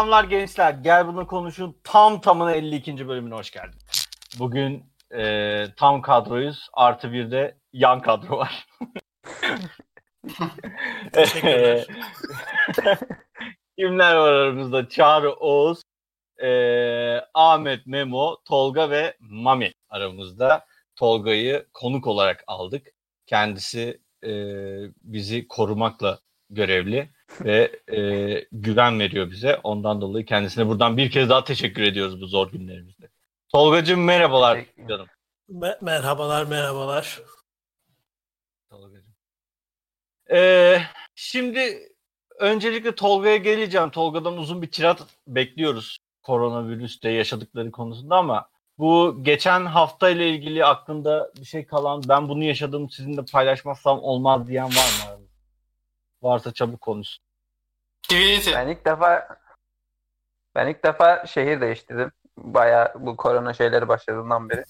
Selamlar gençler. Gel bunu konuşun. Tam tamına 52. bölümüne hoş geldin. Bugün e, tam kadroyuz. Artı bir de yan kadro var. Teşekkürler. Kimler var aramızda? Çağrı, Oğuz, e, Ahmet, Memo, Tolga ve Mami aramızda. Tolga'yı konuk olarak aldık. Kendisi e, bizi korumakla görevli ve e, güven veriyor bize. Ondan dolayı kendisine buradan bir kez daha teşekkür ediyoruz bu zor günlerimizde. Tolgacığım merhabalar canım. Me- merhabalar merhabalar. Tolgacığım. Ee, şimdi öncelikle Tolga'ya geleceğim. Tolga'dan uzun bir tirat bekliyoruz koronavirüste yaşadıkları konusunda ama bu geçen hafta ile ilgili aklında bir şey kalan ben bunu yaşadım sizinle paylaşmazsam olmaz diyen var mı? Varsa çabuk konuş. Divinity. Ben ilk defa ben ilk defa şehir değiştirdim. Bayağı bu korona şeyleri başladığından beri.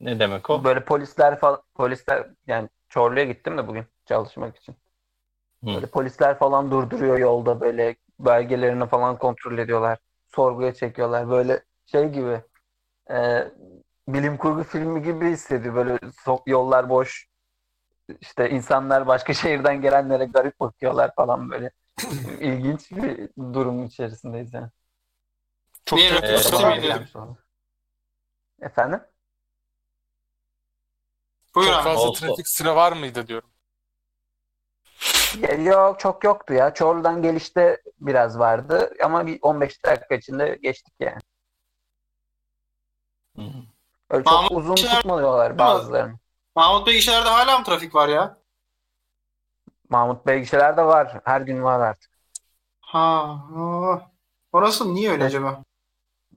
Ne demek o? Böyle polisler falan polisler yani Çorlu'ya gittim de bugün çalışmak için. Hı. Böyle polisler falan durduruyor yolda böyle belgelerini falan kontrol ediyorlar. Sorguya çekiyorlar. Böyle şey gibi e, bilim kurgu filmi gibi hissediyor. Böyle so- yollar boş. İşte insanlar başka şehirden gelenlere garip bakıyorlar falan böyle. İlginç bir durum içerisindeyiz yani. Çok Niye Ee, mıydı? Efendim? Buyur Çok fazla Olsun. trafik sıra var mıydı diyorum. Yok çok yoktu ya. Çorlu'dan gelişte biraz vardı ama bir 15 dakika içinde geçtik yani. Hı. Öyle çok Mahmut uzun tutmuyorlar bazılarını. Mahmut Bey işlerde hala mı trafik var ya? Mahmut Bey gişelerde var. Her gün var artık. Ha, ha. Orası niye öyle acaba?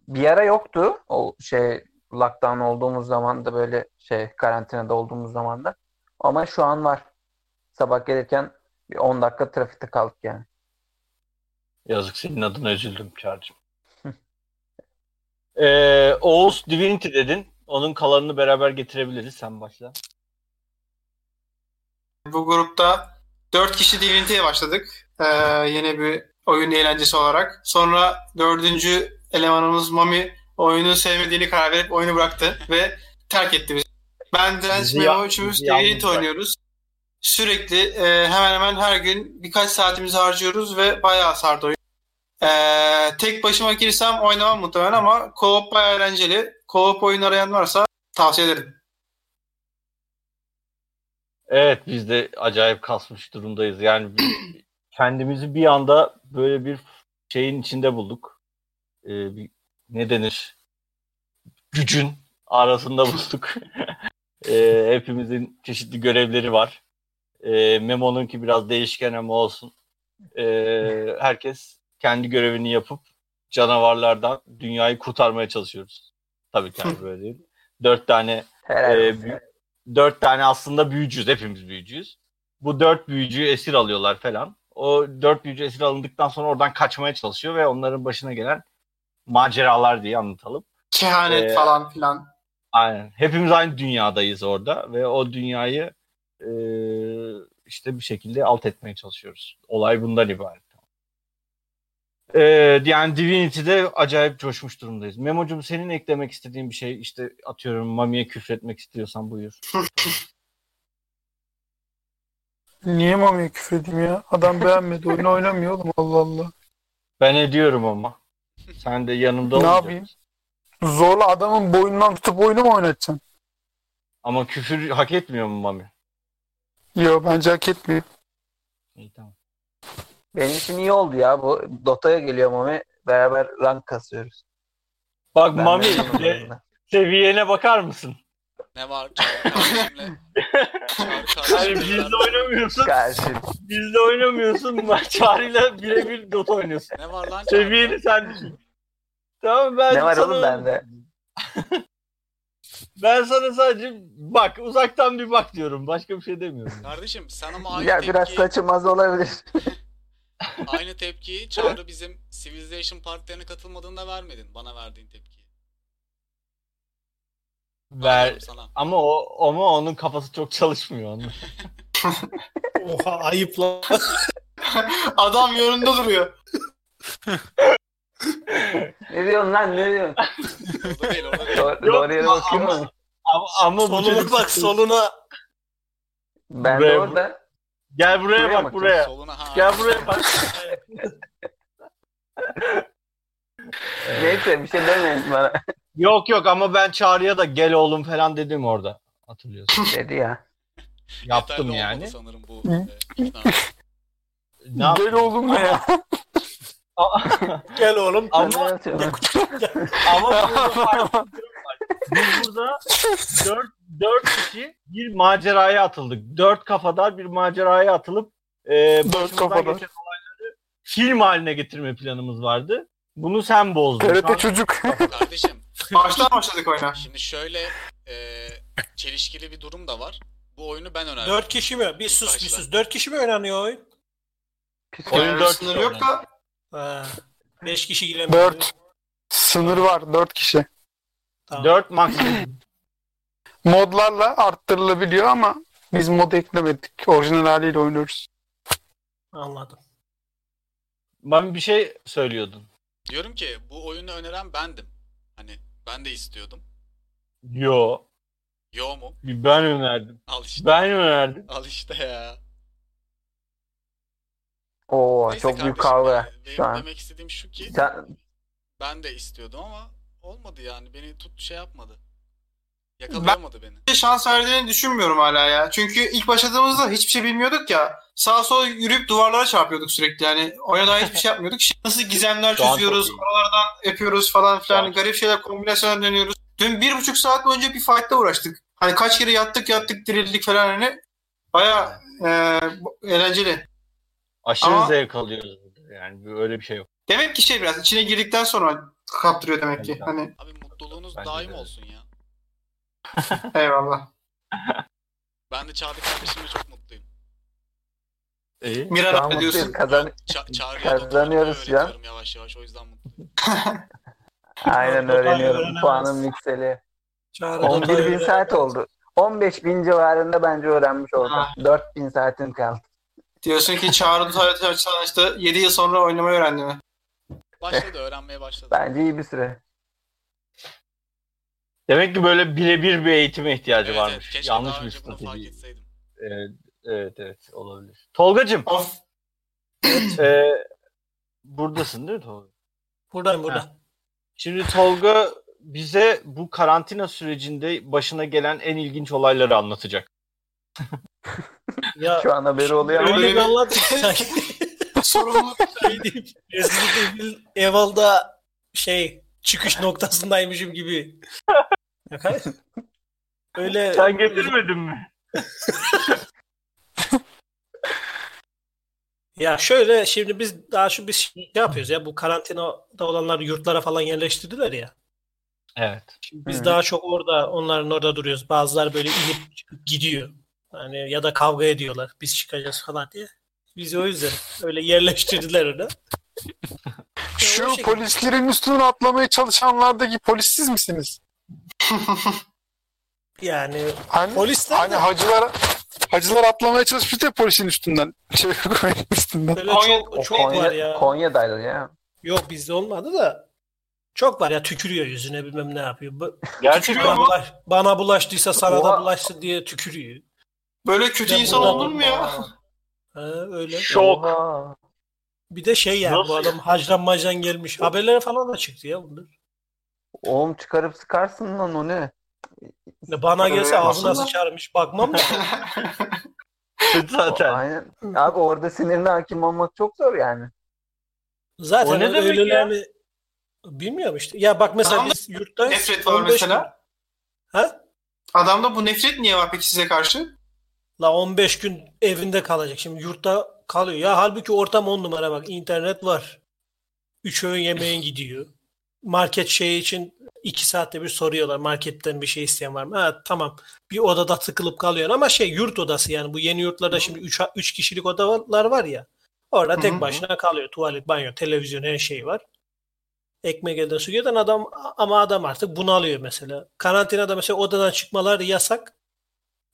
Bir ara yoktu. O şey lockdown olduğumuz zaman da böyle şey karantinada olduğumuz zaman da. Ama şu an var. Sabah gelirken bir 10 dakika trafikte kaldık yani. Yazık senin adına üzüldüm Çağrı'cığım. ee, Oğuz Divinity dedin. Onun kalanını beraber getirebiliriz. Sen başla. Bu grupta 4 kişi Divinity'ye başladık. Ee, yeni bir oyun eğlencesi olarak. Sonra dördüncü elemanımız Mami oyunu sevmediğini karar verip oyunu bıraktı ve terk etti bizi. Ben Bizi Memo üçümüz Divinity oynuyoruz. Sürekli e, hemen hemen her gün birkaç saatimizi harcıyoruz ve bayağı sardı oyun. Ee, tek başıma girsem oynamam muhtemelen ama co-op bayağı eğlenceli. Co-op oyun arayan varsa tavsiye ederim. Evet biz de acayip kasmış durumdayız. Yani kendimizi bir anda böyle bir şeyin içinde bulduk. Ee, bir, ne denir? Gücün arasında bulduk. Ee, hepimizin çeşitli görevleri var. Ee, Memo'nunki biraz değişken ama olsun. Ee, herkes kendi görevini yapıp canavarlardan dünyayı kurtarmaya çalışıyoruz. Tabii ki yani böyle değil. Dört tane Helal ee, olsun. büyü- dört tane aslında büyücüyüz. Hepimiz büyücüyüz. Bu dört büyücüyü esir alıyorlar falan. O dört büyücü esir alındıktan sonra oradan kaçmaya çalışıyor ve onların başına gelen maceralar diye anlatalım. Kehanet Ee, falan filan. Aynen. Hepimiz aynı dünyadayız orada ve o dünyayı e, işte bir şekilde alt etmeye çalışıyoruz. Olay bundan ibaret. E, yani Divinity'de acayip coşmuş durumdayız. Memo'cum senin eklemek istediğin bir şey işte atıyorum Mami'ye küfretmek istiyorsan buyur. Niye Mami'ye küfür edeyim ya? Adam beğenmedi. Oyunu oynamıyor oğlum. Allah Allah. Ben ediyorum ama. Sen de yanımda Ne olacaksın. yapayım? Zorla adamın boynundan tutup oyunu mu oynatacaksın? Ama küfür hak etmiyor mu Mami? Yo bence hak etmiyor. İyi tamam. Benim için iyi oldu ya. Bu Dota'ya geliyor Mami. Beraber rank kasıyoruz. Bak Ben Mami se- seviyene bakar mısın? Ne var? Çağrı kardeşimle. Kardeşimle. bizle oynamıyorsun. Karşı. Bizle oynamıyorsun. Çağrı'yla birebir Dota oynuyorsun. Ne var lan Seviyeni sen düşün. Tamam ben Ne var sana, oğlum bende? Ben sana sadece bak uzaktan bir bak diyorum. Başka bir şey demiyorum. Kardeşim sen ama aynı Ya biraz tepkiyi, saçım az olabilir. Aynı tepkiyi Çağrı bizim Civilization partilerine katıldığında vermedin. Bana verdiğin tepkiyi. Ver. Sana. Ama o ama onun kafası çok çalışmıyor onun. Oha ayıp lan. Adam yanında duruyor. Ne diyorsun lan ne diyorsun? Orada değil orada değil. Doğru, doğru yere ama- bakıyor? Ama, ama Soluna bak soluna. Ben de Buraya- orada. Gel buraya Buraya bak mı buraya. Soluna ha. Gel buraya bak. Neyse bir şey demeyin bana. yok yok ama ben Çağrı'ya da gel oğlum falan dedim orada. Hatırlıyorsun. Dedi ya. Yaptım Yeterli yani. sanırım bu e. Ne? Gel oğlum ne ya? Gel oğlum. Ama ama burada farklı bir durum var. Biz burada dört, dört kişi bir maceraya atıldık. Dört kafadar bir maceraya atılıp e, başımızdan kafadar. geçen olayları film haline getirme planımız vardı. Bunu sen bozdun. TRT çocuk. Kardeşim Baştan başladık oyuna. şimdi şöyle e, çelişkili bir durum da var. Bu oyunu ben önerdim. Dört kişi mi? Bir sus bir sus. Dört kişi mi oynanıyor oyun? Oyun dört sınırı kişi yok da Ha. Beş kişi giremiyor. Dört. Sınır var. Dört kişi. Tamam. Dört maksimum. Modlarla arttırılabiliyor ama biz mod eklemedik. Orijinal haliyle oynuyoruz. Anladım. Ben bir şey söylüyordun. Diyorum ki bu oyunu öneren bendim. Hani ben de istiyordum. Yo. Yo mu? Ben önerdim. Al işte. Ben önerdim. Al işte ya. Oo Neyse çok büyük kavga yani benim şu an. demek istediğim şu ki Sen, ben de istiyordum ama olmadı yani. Beni tut şey yapmadı. Yakalayamadı beni. şans verdiğini düşünmüyorum hala ya. Çünkü ilk başladığımızda hiçbir şey bilmiyorduk ya. Sağa sola yürüyüp duvarlara çarpıyorduk sürekli yani. Oyuna dair hiçbir şey yapmıyorduk. Şimdi nasıl gizemler çözüyoruz, oralardan yapıyoruz falan filan. an- Garip şeyler kombinasyon deniyoruz. Dün bir buçuk saat boyunca bir fight'ta uğraştık. Hani kaç kere yattık yattık dirildik falan hani. Baya eğlenceli. Aşırı Ama- zevk alıyoruz. Yani öyle bir şey yok. Demek ki şey biraz içine girdikten sonra kaptırıyor demek ki. Hani Abi mutluluğunuz Bence daim de. olsun ya. eyvallah. Ben de Çağrı kardeşimle çok mutluyum. İyi. Mira an ne diyorsun? mutluyuz. Kazan, Ça- Çağrı'ya Kazanıyoruz ya. öğretiyorum yavaş yavaş o yüzden mutluyum. aynen öğreniyorum. öğrenemez. Puanım. Çağrı 11 Dota'yı bin saat oldu. 15 bin civarında bence öğrenmiş oldum. Ha. 4 bin saatim kaldı. Diyorsun ki Çağrı Tuvalet Çalış'ta 7 yıl sonra oynamayı öğrendi mi? Başladı öğrenmeye başladı. Bence iyi bir süre. Demek ki böyle birebir bir eğitime ihtiyacı Evet, evet, varmış. keşke Yanlış bir strateji. Evet, evet, evet olabilir. Tolgacım, Of. e, buradasın değil mi Tolga? Buradayım burada. Şimdi Tolga bize bu karantina sürecinde başına gelen en ilginç olayları anlatacak. Ya Şu an haberi oluyor ama öyle bir anlat Sorumluluk. şey diyeyim, Resident Evil Eval'da şey çıkış noktasındaymışım gibi. Kay- Öyle Sen getirmedin mi? Ya şöyle şimdi biz daha şu biz şey yapıyoruz ya bu karantinada olanlar yurtlara falan yerleştirdiler ya. Evet. Şimdi biz Hı. daha çok orada onların orada duruyoruz. Bazıları böyle inip çıkıp gidiyor. Yani ya da kavga ediyorlar. Biz çıkacağız falan diye. Biz o yüzden öyle yerleştirdiler onu. Şu polislerin üstüne atlamaya çalışanlardaki polis siz misiniz? Yani Hani, Polisler hani de- hacılar hacılar atlamaya çalışmış da polisin üstünden. Şey koyun üstünden. böyle Konya- çok çok var Konya, ya. Konya'daydı ya. Yok bizde olmadı da çok var ya tükürüyor yüzüne bilmem ne yapıyor. Gerçekten Bana, bulaş, bana bulaştıysa sana da Oha. bulaşsın diye tükürüyor. Böyle kötü Ya insan olur mu ya? Ha, öyle. şok. Oha. Bir de şey yani Nasıl bu adam hacdan macdan gelmiş. Haberlere falan da çıktı ya bunlar. Oğlum çıkarıp sıkarsın lan o ne? Bana gelse ağzına aslında- sıçarmış. Bakmam da. zaten. Aynen. Abi orada sinirli hakim olmak çok zor yani. Zaten O ne demek öylelerini bilmiyorum işte. Ya bak mesela Adamda biz yurttayız. nefret var 15 mesela. gün. Ha? Adamda bu nefret niye var peki size karşı? La 15 gün evinde kalacak. Şimdi yurtta kalıyor. Ya halbuki ortam 10 numara bak. internet var. 3 öğün yemeğin gidiyor. Market şeyi için 2 saatte bir soruyorlar. Marketten bir şey isteyen var mı? Ha tamam. Bir odada tıkılıp kalıyor ama şey yurt odası yani. Bu yeni yurtlarda şimdi 3 3 kişilik odalar var ya. Orada tek başına kalıyor. Tuvalet, banyo, televizyon her şey var. Ekmek elden su gelen adam ama adam artık bunalıyor mesela. Karantinada mesela odadan çıkmalar yasak.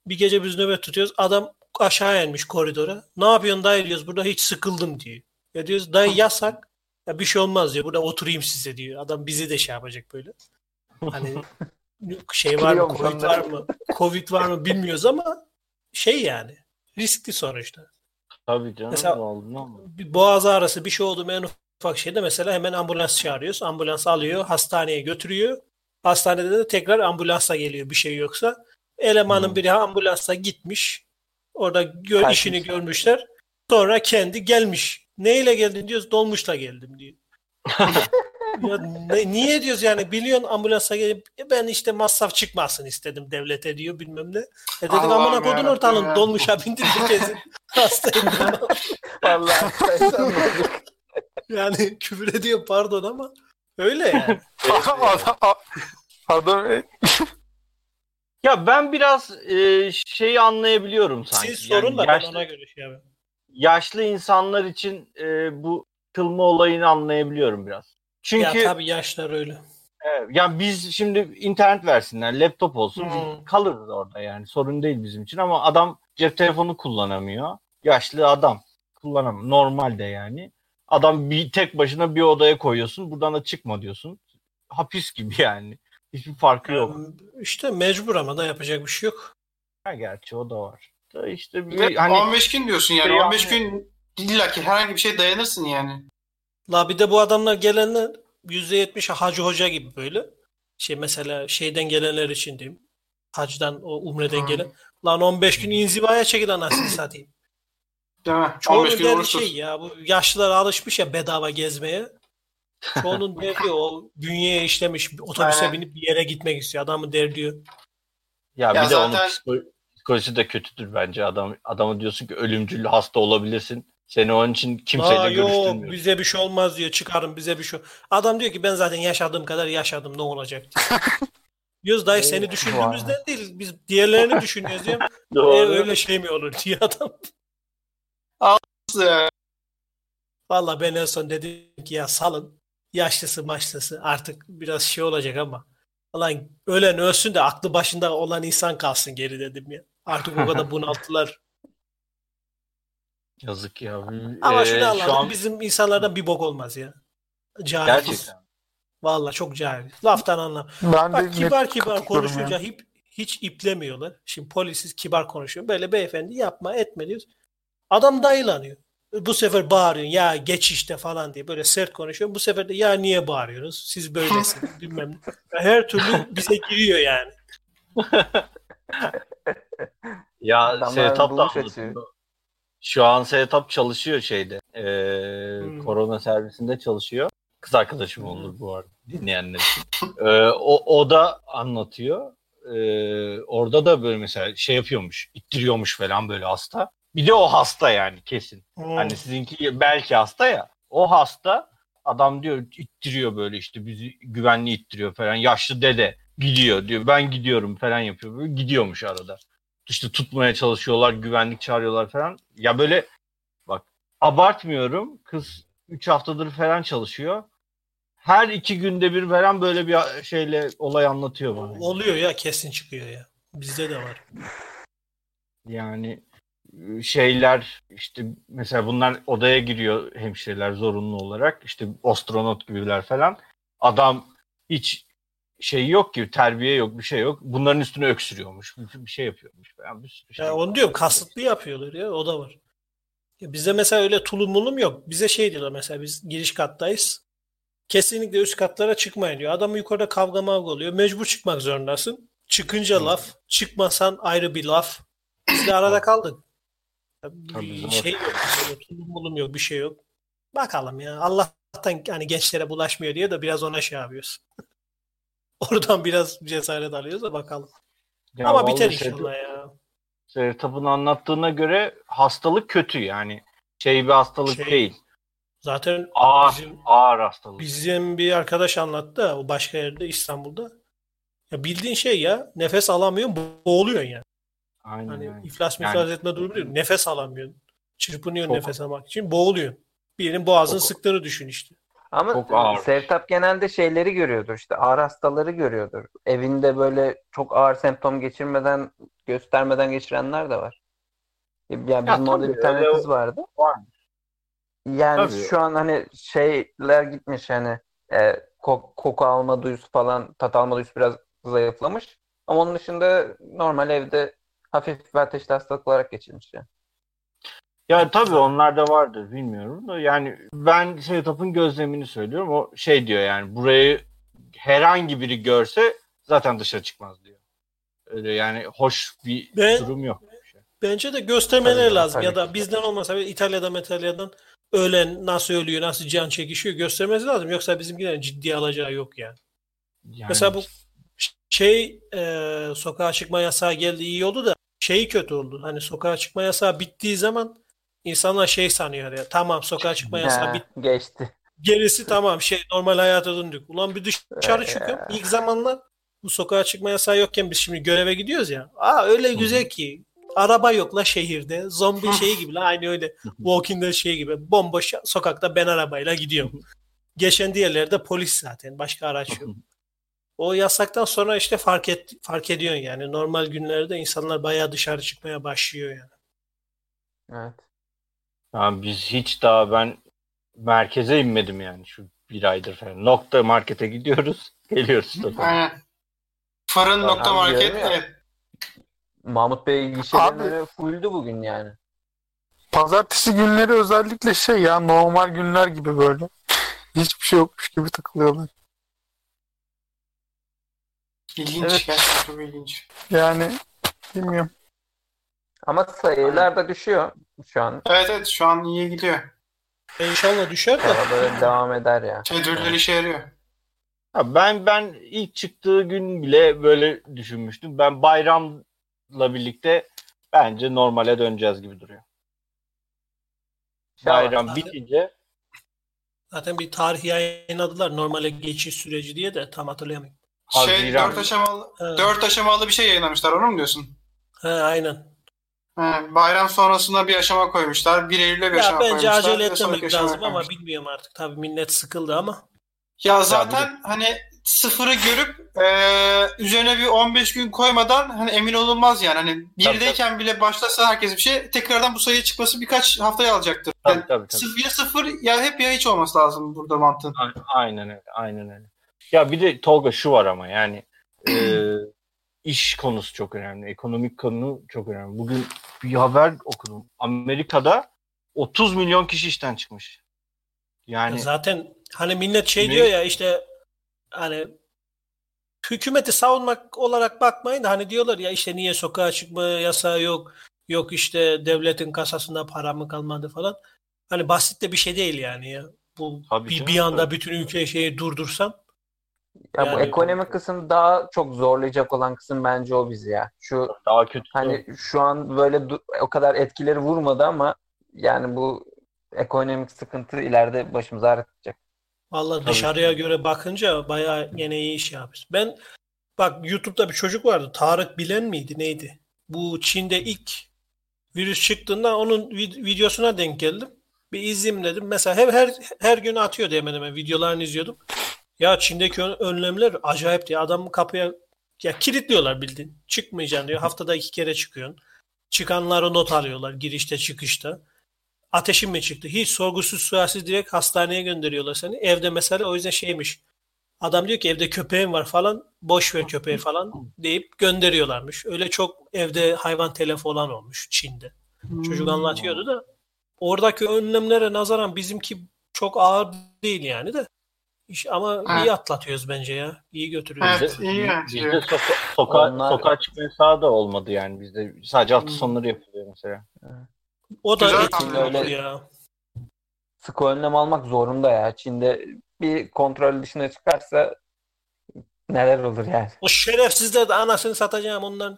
Bir gece biz nöbet tutuyoruz. Adam aşağı inmiş koridora. Ne yapıyorsun dayı diyoruz. Burada hiç sıkıldım diyor. Ya diyoruz dayı yasak. Ya bir şey olmaz diyor. Burada oturayım size diyor. Adam bizi de şey yapacak böyle. Hani şey var mı? Covid var mı? Covid var mı bilmiyoruz ama şey yani riskli sonuçta. Tabii canım. Mesela-? Bir boğaz ağrısı bir şey oldu mu en ufak şeyde mesela hemen ambulans çağırıyoruz. Ambulans alıyor, hastaneye götürüyor. Hastanede de tekrar ambulansla geliyor bir şey yoksa. Elemanın Hmm. biri ambulansla gitmiş. Orada gö- işini görmüşler. Sonra kendi gelmiş. Neyle geldin diyoruz. Dolmuşla geldim diyor. ya ne- niye diyoruz yani biliyorsun ambulansa gelip "E ben işte masraf çıkmasın istedim devlete diyor bilmem ne. E dedik Allah'ım amına yarabbim ortalığın ya." dolmuşa bindirdik kesin. Hastayım. Vallahi Yani küfür ediyor pardon ama öyle yani. Adam, adam Ya ben biraz e, şeyi anlayabiliyorum sanki. Siz sorun da Yani ben yaşlı, ona göre şey yapayım. Yaşlı insanlar için e, bu kılma olayını anlayabiliyorum biraz. Çünkü Ya tabii yaşlar öyle. Evet, ya biz şimdi internet versinler, laptop olsun Hmm. kalırız orada yani sorun değil bizim için ama adam cep telefonu kullanamıyor. Yaşlı adam kullanamıyor. Normalde yani. Adam bir tek başına bir odaya koyuyorsun. Buradan da çıkma diyorsun. Hapis gibi yani. Hiçbir farkı yok. İşte mecbur ama da yapacak bir şey yok. Ha, gerçi o da var. İşte bir, Ve hani 15 gün diyorsun yani. Şey 15 gün illa ki herhangi bir şey dayanırsın yani. La bir de bu adamlar gelenler %70 hacı hoca gibi böyle. Şey mesela şeyden gelenler için diyeyim. Hacdan o umreden Hmm. gelen. Lan 15 gün inzivaya çekil anasını satayım. Değil mi? 15 Çoğunun gün derdi şey ya bu yaşlılar alışmış ya bedava gezmeye. Çoğunun derdi o bünyeye işlemiş otobüse Aynen. binip bir yere gitmek istiyor. Adamın derdi o. ya, Ya bir de onun zaten- psiko- psikolojisi de kötüdür bence. Adam adamı diyorsun ki ölümcül hasta olabilirsin. Seni onun için kimseyle Aa, yok görüştürmüyor. bize bir şey olmaz diyor. Çıkarın bize bir şey. Adam diyor ki ben zaten yaşadığım kadar yaşadım ne olacak diyor. Diyoruz dayı seni düşündüğümüzden değil biz diğerlerini düşünüyoruz diyor. Doğru. E, öyle şey mi olur diyor adam. Valla ben en son dedim ki ya salın. Yaşlısı maçlısı artık biraz şey olacak ama. Lan ölen ölsün de aklı başında olan insan kalsın geri dedim ya. Artık o kadar bunalttılar. Yazık ya. Ama Ee, şunu şu anladım an bizim insanlardan bir bok olmaz ya. Cahil. gerçekten. Valla çok cahil. Laftan anlam. ben Bak kibar kibar konuşunca hip, hiç iplemiyorlar. Şimdi polisiz kibar konuşuyor. Böyle beyefendi yapma etme diyoruz. Adam dayılanıyor. Bu sefer bağırıyorsun ya geç işte falan diye böyle sert konuşuyor. Bu sefer de ya niye bağırıyorsunuz? Siz böylesiniz bilmem ne. Her türlü bize giriyor yani. Ya Setup da. Şu an Setup çalışıyor şeyde. Ee, Hmm. Korona servisinde çalışıyor. Kız arkadaşım olur bu arada dinleyenler için. Ee, o, o da anlatıyor. Ee, orada da böyle mesela şey yapıyormuş, ittiriyormuş falan böyle hasta. Bir de o hasta yani kesin. Hmm. Hani sizinki belki hasta ya. O hasta adam diyor ittiriyor böyle işte bizi güvenli ittiriyor falan. Yaşlı dede gidiyor diyor. Ben gidiyorum falan yapıyor. Böyle gidiyormuş arada. İşte tutmaya çalışıyorlar, güvenlik çağırıyorlar falan. Ya böyle bak abartmıyorum. Kız 3 haftadır falan çalışıyor. Her iki günde bir falan böyle bir şeyle olay anlatıyor bana. Oluyor ya kesin çıkıyor ya. Bizde de var. Yani şeyler işte mesela bunlar odaya giriyor hemşireler zorunlu olarak işte astronot gibiler falan. Adam hiç şey yok ki terbiye yok bir şey yok. Bunların üstüne öksürüyormuş. Bir, şey yapıyormuş falan. Bir sürü şey Ya onu diyorum kasıtlı yapıyorlar ya o da var. Ya bizde mesela öyle tulum mulum yok. Bize şey diyorlar mesela biz giriş kattayız. Kesinlikle üst katlara çıkmayın diyor. Adam yukarıda kavga mavga oluyor. Mecbur çıkmak zorundasın. Çıkınca laf, çıkmasan ayrı bir laf. Biz de arada kaldık. Tabii, şey yok. Tulum mulum yok, bir şey yok. Bakalım ya. Allah'tan hani gençlere bulaşmıyor diye de biraz ona şey yapıyoruz. Oradan biraz cesaret alıyoruz da bakalım. Ya Ama biter inşallah ya. Sertab'ın anlattığına göre hastalık kötü yani. Şey bir hastalık Şey, değil. Zaten Ağır, bizim ağır hastalık. Bizim bir arkadaş anlattı da, o başka yerde İstanbul'da. Ya bildiğin şey ya nefes alamıyorsun boğuluyorsun yani. Aynen, Hani aynen. iflas Yani- miflas etme durumu değil. Nefes alamıyorsun. Çırpınıyorsun Çok- nefes almak için boğuluyorsun. Birinin boğazını Çok- sıktığını düşün işte. Ama Çok ağır. Sertap genelde şeyleri görüyordur işte ağır hastaları görüyordur. Evinde böyle çok ağır semptom geçirmeden göstermeden geçirenler de var. Yani bizim orada bir tane kız vardı. Var. Yani Tabii. şu an hani şeyler gitmiş hani e, ko- koku alma duyusu falan tat alma duyusu biraz zayıflamış. Ama onun dışında normal evde hafif ateşli hastalık olarak geçirmiş yani. Yani tabii onlar da vardır bilmiyorum da yani ben Setup'ın gözlemini söylüyorum. O şey diyor yani burayı herhangi biri görse zaten dışarı çıkmaz diyor. Öyle yani hoş bir Ben- durum yok. Bence de göstermeleri Tabii, lazım. tabii Ya da bizden olmasa bile İtalya'dan İtalya'dan ölen nasıl ölüyor, nasıl can çekişiyor göstermesi lazım. Yoksa bizimkilerin ciddiye alacağı yok yani. Yani Mesela bu şey e, sokağa çıkma yasağı geldi iyi oldu da şeyi kötü oldu. Hani sokağa çıkma yasağı bittiği zaman insanlar şey sanıyor ya. Tamam sokağa çıkma yasağı bit geçti. gerisi tamam şey normal hayata döndük. Ulan bir dışarı Ee, çıkıyorum. İlk zamanlar bu sokağa çıkma yasağı yokken biz şimdi göreve gidiyoruz ya. Aa öyle güzel ki. Araba yok la şehirde. Zombi şeyi gibi la aynı öyle. Walking Dead şey gibi. Bomboş sokakta ben arabayla gidiyorum. Geçen diğerlerde polis zaten. Başka araç yok. O yasaktan sonra işte fark et fark ediyorsun yani. Normal günlerde insanlar bayağı dışarı çıkmaya başlıyor yani. Evet. Yani biz hiç daha ben merkeze inmedim yani şu bir aydır falan. Nokta markete gidiyoruz. Geliyoruz. Aynen. Fırın Ben nokta market. Evet. Mahmut Bey önü fulldü bugün yani. Pazartesi günleri özellikle şey ya normal günler gibi böyle. Hiçbir şey yokmuş gibi takılıyorlar. İlginç. Evet. Gerçekten çok ilginç. Yani bilmiyorum. Ama sayılar da düşüyor şu an. Evet evet şu an iyi gidiyor. E İnşallah düşer de. Böyle devam eder ya. Tedbirler işe yarıyor. Ha, ben ben ilk çıktığı gün bile böyle düşünmüştüm. Ben bayramla birlikte bence normale döneceğiz gibi duruyor. Bayram bitince Zaten bir tarih yayınladılar normale geçiş süreci diye de tam hatırlayamıyorum. Şey Haziran. dört aşamalı, Ha, dört aşamalı bir şey yayınlamışlar onu mu diyorsun? ha, aynen. He, bayram sonrasında bir aşama koymuşlar. 1 Eylül'e bir Ya aşama bence koymuşlar. acele ve sonraki etmemek lazım ama koymuşlar. bilmiyorum artık. Tabii millet sıkıldı ama. Ya zaten hani sıfırı görüp e, üzerine bir 15 gün koymadan hani emin olunmaz yani. Hani birdeyken bile başlasa herkes bir şey tekrardan bu sayıya çıkması birkaç haftaya alacaktır. tabii Yani tabii. tabii. sıfır, ya sıfır ya hep ya hiç olması lazım burada mantığın. Aynen öyle. Aynen öyle. Ya bir de Tolga şu var ama yani e, iş konusu çok önemli. Ekonomik konu çok önemli. Bugün bir haber okudum. Amerika'da 30 milyon kişi işten çıkmış. Yani Zaten hani millet şey Ne? diyor ya işte hani hükümeti savunmak olarak bakmayın da hani diyorlar ya işte niye sokağa çıkma yasağı yok. Yok işte devletin kasasında para mı kalmadı falan. Hani basit de bir şey değil yani ya. Bu Tabii bir, canım, bir anda tabii. bütün ülkeyi şeyi durdursan Ya bu Yani- ekonomik kısım daha çok zorlayacak olan kısım bence o bizi ya. Şu daha kötü. hani şu an böyle o kadar etkileri vurmadı ama yani bu ekonomik sıkıntı ileride başımıza ağrıtacak. Vallahi Tabii. dışarıya göre bakınca bayağı yine iyi iş yapmış. Ben bak YouTube'da bir çocuk vardı. Tarık Bilen miydi neydi? Bu Çin'de ilk virüs çıktığında onun vid- videosuna denk geldim. Bir izleyeyim dedim. Mesela her her, her gün atıyor hemen hemen videolarını izliyordum. Ya Çin'deki ön- önlemler acayip diye adam kapıya ya kilitliyorlar bildiğin. Çıkmayacaksın diyor. Haftada iki kere çıkıyorsun. Çıkanları not alıyorlar girişte çıkışta. Ateşin mi çıktı? Hiç sorgusuz sualsiz direkt hastaneye gönderiyorlar seni. Evde mesela o yüzden şeymiş. Adam diyor ki evde köpeğim var falan. Boş ver köpeği falan deyip gönderiyorlarmış. Öyle çok evde hayvan telefi olan olmuş Çin'de. Çocuk anlatıyordu da oradaki önlemlere nazaran bizimki çok ağır değil yani de. İş, ama Ha. iyi atlatıyoruz bence ya. İyi götürüyoruz. Evet, iyi yani. Bizde soka- soka Onlar- sokağa çıkma yasağı da olmadı yani bizde. Sadece hafta Hmm. sonları yapılıyor mesela. O da Güzel etkili olur ya. Sıkı önlem almak zorunda ya. Çin'de bir kontrol dışına çıkarsa neler olur yani. O şerefsizler de anasını satacağım onların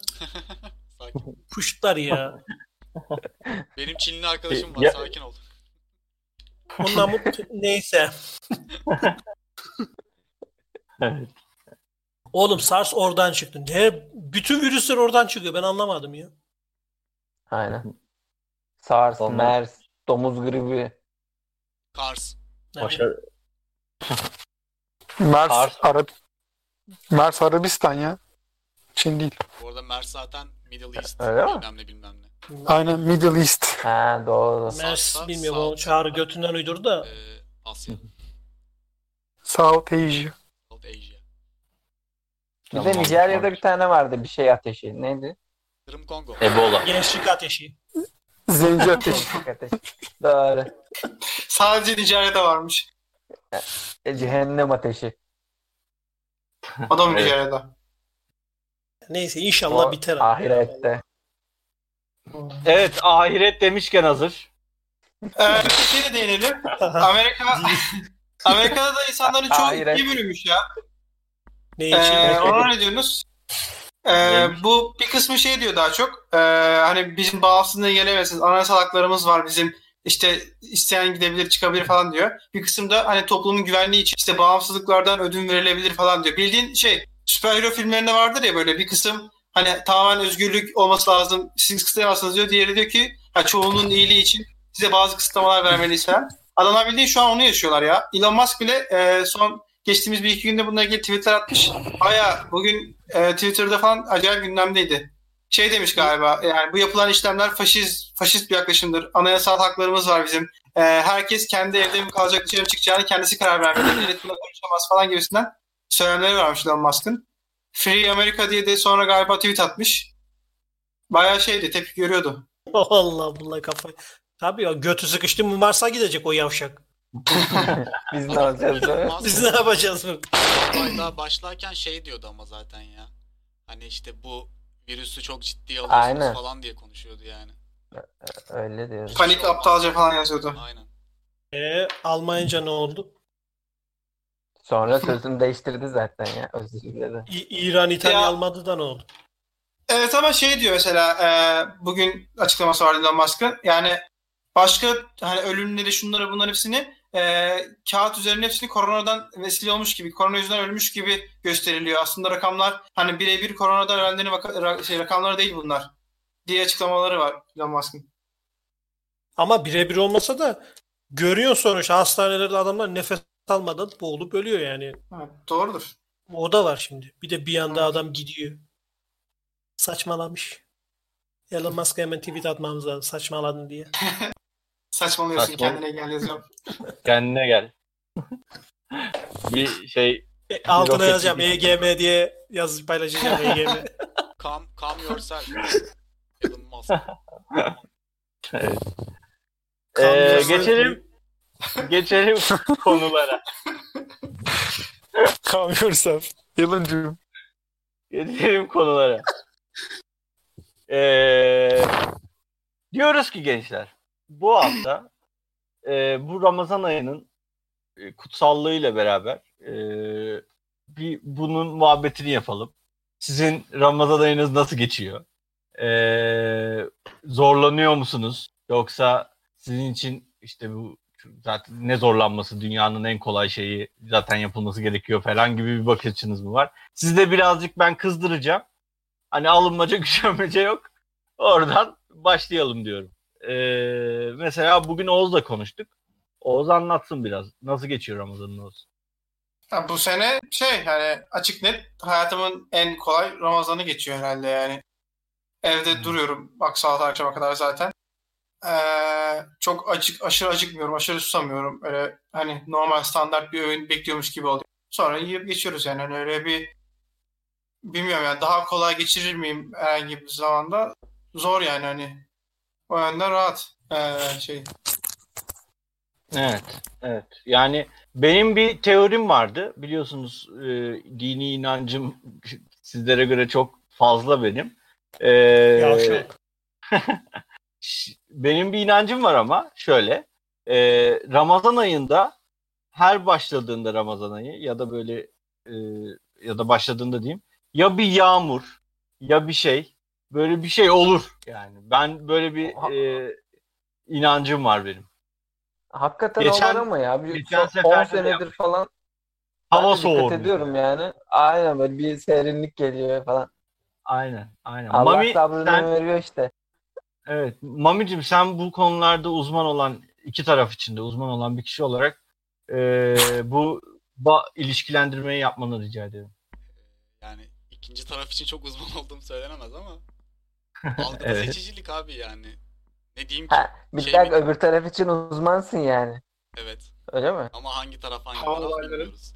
Sakin. puştlar ya. Benim Çinli arkadaşım var. Ya- Sakin ol. Ondan mutlu neyse. Evet. Oğlum SARS oradan çıktı. Ne? Bütün virüsler oradan çıkıyor. Ben anlamadım ya. Aynen. SARS, Onlar- MERS, domuz gribi. Kars. Başar Mers, Ars- Arap Mers Arabistan ya. Çin değil. Bu arada MERS zaten Middle East. Öyle mi? bilmem ne bilmem ne. Aynen Middle East. Ha doğru. Mers bilmiyorum sağ- o çağrı götünden uydurdu da. Ee, Asya. South Asia. South Asia. Bir de Nijerya'da bir tane vardı bir şey ateşi. Neydi? Kırım Kongo. Ebola. Gençlik ateşi. Zenci ateşi. Gençlik ateşi. Doğru. Sadece Nijerya'da varmış. E, cehennem ateşi. O da mı Evet. Nijerya'da? Neyse inşallah O biter. Ahirette. Evet ahiret demişken hazır. Ee, bir şey de değinelim. Amerika Amerika'da da insanların çoğu Ahiret. iyi bölünmüş ya. ne için? Ee, ona ne diyorsunuz? Ee, bu bir kısmı şey diyor daha çok. Ee, hani bizim bağımsızlığı gelemezsiniz. Anayasal haklarımız var bizim. İşte isteyen gidebilir çıkabilir falan diyor. Bir kısım da hani toplumun güvenliği için işte bağımsızlıklardan ödün verilebilir falan diyor. Bildiğin şey süperhero filmlerinde vardır ya böyle bir kısım hani tamamen özgürlük olması lazım. Siz kısıtlayamazsınız diyor. Diğeri diyor ki ha, çoğunluğun iyiliği için size bazı kısıtlamalar vermeliyiz falan. Adamlar bildiğin şu an onu yaşıyorlar ya. Elon Musk bile e, son geçtiğimiz bir iki günde bununla ilgili tweetler atmış. Baya bugün e, Twitter'da falan acayip gündemdeydi. Şey demiş galiba yani bu yapılan işlemler faşist, faşist bir yaklaşımdır. Anayasal haklarımız var bizim. E, herkes kendi evde mi kalacak dışarı çıkacağını kendisi karar vermeli. Millet buna konuşamaz falan gibisinden söylemleri varmış Elon Musk'ın. Free America diye de sonra galiba tweet atmış. Bayağı şeydi tepki görüyordu. Allah Allah kafayı. Tabii ya götü sıkıştı mı Mars'a gidecek o yavşak. Biz ne yapacağız? Biz ne yapacağız bu? olayda başlarken şey diyordu ama zaten ya. Hani işte bu virüsü çok ciddiye Aynen. alıyorsunuz falan diye konuşuyordu yani. Öyle diyoruz. Panik aptalca falan yazıyordu. Aynen. Ee, Almanca ne oldu? Sonra sözünü değiştirdi zaten ya. Özür dilerim. İ- İran İtalya Ya- almadı da ne oldu? Evet ama şey diyor mesela e, bugün açıklaması vardı Elon Musk'ın. Yani başka hani ölümleri şunları bunları hepsini e, kağıt üzerine hepsini koronadan vesile olmuş gibi, korona yüzünden ölmüş gibi gösteriliyor. Aslında rakamlar hani birebir koronadan ölenlerin vaka- ra- şey, rakamları değil bunlar diye açıklamaları var Elon Musk'ın. Ama birebir olmasa da görüyorsun sonuçta hastanelerde adamlar nefes almadan boğulup ölüyor yani. Evet, doğrudur. O da var şimdi. Bir de bir yanda adam gidiyor. Saçmalamış. Elon Musk'a hemen tweet atmamız lazım. Saçmaladın diye. Saçmalıyorsun Saçmal- kendine gel yazıyorum. Kendine gel. bir şey E, altına yazacağım. EGM diye yazıp paylaşacağım EGM. Calm, calm yourself. Elon Musk. evet. Calm Ee, yourself geçelim geçelim konulara. Calm yourself. Yılıncığım. Geçelim konulara. Ee, diyoruz ki gençler bu hafta e, bu Ramazan ayının e, kutsallığıyla beraber e, bir bunun muhabbetini yapalım. Sizin Ramazan ayınız nasıl geçiyor? E, zorlanıyor musunuz? Yoksa sizin için işte bu zaten ne zorlanması dünyanın en kolay şeyi zaten yapılması gerekiyor falan gibi bir bakış açınız mı var? Sizi de birazcık ben kızdıracağım. Hani alınmaca gücenmece yok. Oradan başlayalım diyorum. Ee, mesela bugün Oğuz'la konuştuk. Oğuz anlatsın biraz. Nasıl geçiyor Ramazan'ın Oğuz? Ha, bu sene şey hani açık net hayatımın en kolay Ramazan'ı geçiyor herhalde yani. Evde duruyorum bak saat akşama kadar zaten. Ee, çok acık aşırı acıkmıyorum, aşırı susamıyorum. Öyle hani normal standart bir öğün bekliyormuş gibi oluyor. Sonra yiyip geçiyoruz yani hani öyle bir bilmiyorum yani daha kolay geçirir miyim herhangi bir zamanda? Zor yani hani. O yönden rahat ee, şey. Evet, evet. Yani benim bir teorim vardı. Biliyorsunuz e, dini inancım sizlere göre çok fazla benim. Ee, Yavşak. Benim bir inancım var ama şöyle. e, Ramazan ayında her başladığında Ramazan ayı ya da böyle e, ya da başladığında diyeyim ya bir yağmur ya bir şey böyle bir şey olur yani. Ben böyle bir e, inancım var benim. Hakikaten Geçen- olur ama ya. Bir geçen son- sefer 10 de senedir yaptık. falan Hava dikkat ediyorum yani. Aynen böyle bir serinlik geliyor falan. Aynen, aynen. Allah Mami sabrını sen veriyor işte. Evet Mami'cim sen bu konularda uzman olan iki taraf içinde uzman olan bir kişi olarak e, bu ba- ilişkilendirmeyi yapmanı rica ederim. Yani ikinci taraf için çok uzman olduğum söylenemez ama Algıda Evet. seçicilik abi yani. Ne diyeyim ki? Ha, bir Şey dakika mi? öbür taraf için uzmansın yani. Evet. Öyle mi? Ama hangi taraf hangi Hava taraf bilmiyoruz.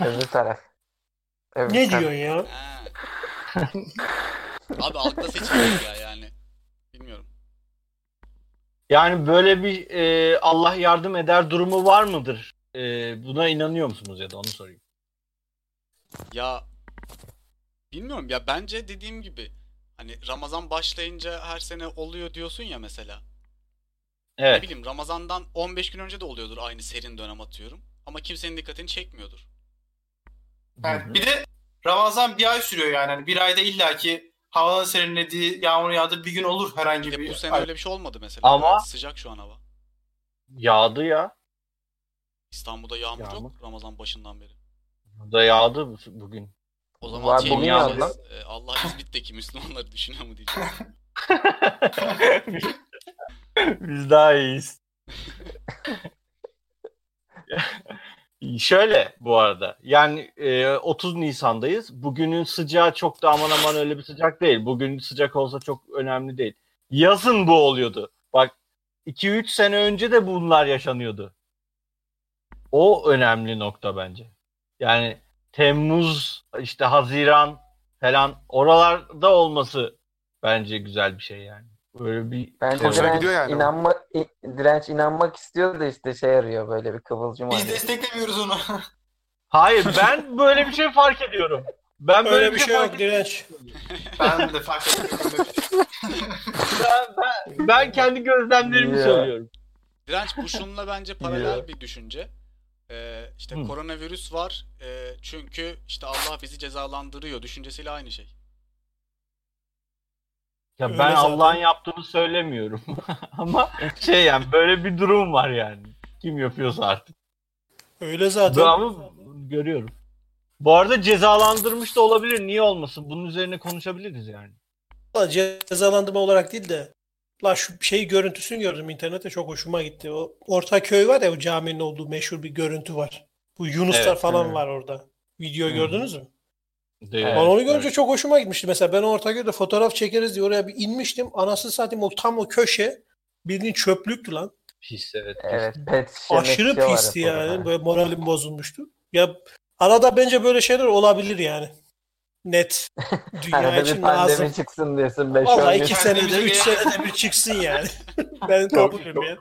Öbür taraf. Öbür Ne taraf. diyorsun ya? Abi algıda seçicilik ya yani. Yani böyle bir e, Allah yardım eder durumu var mıdır? E, buna inanıyor musunuz ya da onu sorayım. Ya bilmiyorum ya bence dediğim gibi hani Ramazan başlayınca her sene oluyor diyorsun ya mesela. Ne Evet. bileyim Ramazan'dan 15 gün önce de oluyordur aynı serin dönem atıyorum. Ama kimsenin dikkatini çekmiyordur. Evet, bir de Ramazan bir ay sürüyor yani. Hani bir ayda illaki havanın serinlediği, yağmur yağdığı bir gün olur herhangi Bir de bir bu sene öyle bir şey olmadı mesela. Ama- sıcak şu an hava. Yağdı ya. İstanbul'da yağmur, Yağmur. yok Ramazan başından beri. Burada yağdı bu- bugün. O zaman Var, şey bugün yağdı diyeceğiz? E, Allah İzmit'teki Müslümanları düşünüyor mu diyeceğiz. Biz daha iyiyiz. Şöyle bu arada. Yani e, 30 Nisan'dayız. Bugünün sıcağı çok da aman aman öyle bir sıcak değil. Bugün sıcak olsa çok önemli değil. Yazın bu oluyordu. Bak 2-3 sene önce de bunlar yaşanıyordu. O önemli nokta bence. Yani Temmuz, işte Haziran falan oralarda olması bence güzel bir şey yani. Böyle bir Bence Hoşuna direnç, gidiyor yani inanma, i- direnç inanmak istiyor da işte şey arıyor böyle bir kıvılcım Biz arıyor. desteklemiyoruz onu. Hayır ben böyle bir şey fark ediyorum. Ben böyle Öyle bir şey fark yok direnç. ben de fark etmiyorum. Ben, ben, ben kendi gözlemlerimi Ya. söylüyorum. Direnç bu şununla bence paralel bir düşünce. Ee, işte Hı. koronavirüs var ee, çünkü işte Allah bizi cezalandırıyor düşüncesiyle aynı şey. Ya Öyle ben. Allah'ın yaptığını söylemiyorum. Ama şey yani böyle bir durum var yani. Kim yapıyorsa artık. Öyle zaten. Ama görüyorum. Bu arada cezalandırmış da olabilir. Niye olmasın? Bunun üzerine konuşabiliriz yani. Cezalandırma olarak değil de la şu şey görüntüsünü gördüm internette çok hoşuma gitti. O Ortaköy var ya o caminin olduğu meşhur bir görüntü var. Bu Yunuslar Evet, falan hı. var orada. Video Hı. gördünüz mü? De- Ben onu görünce çok hoşuma gitmişti. Mesela ben Ortaköy'de fotoğraf çekeriz diye oraya bir inmiştim. Anasını satayım o tam o köşe bildiğin çöplüktü lan. Pis evet. pis. Evet pet Aşırı pisti hep orada. yani. Böyle moralim bozulmuştu. Ya arada bence böyle şeyler olabilir yani. Net. Dünya Arada bir için pandemi lazım. çıksın diyorsun 5 Vallahi gün. iki senede, üç senede bir çıksın yani. ben kabulüm ya.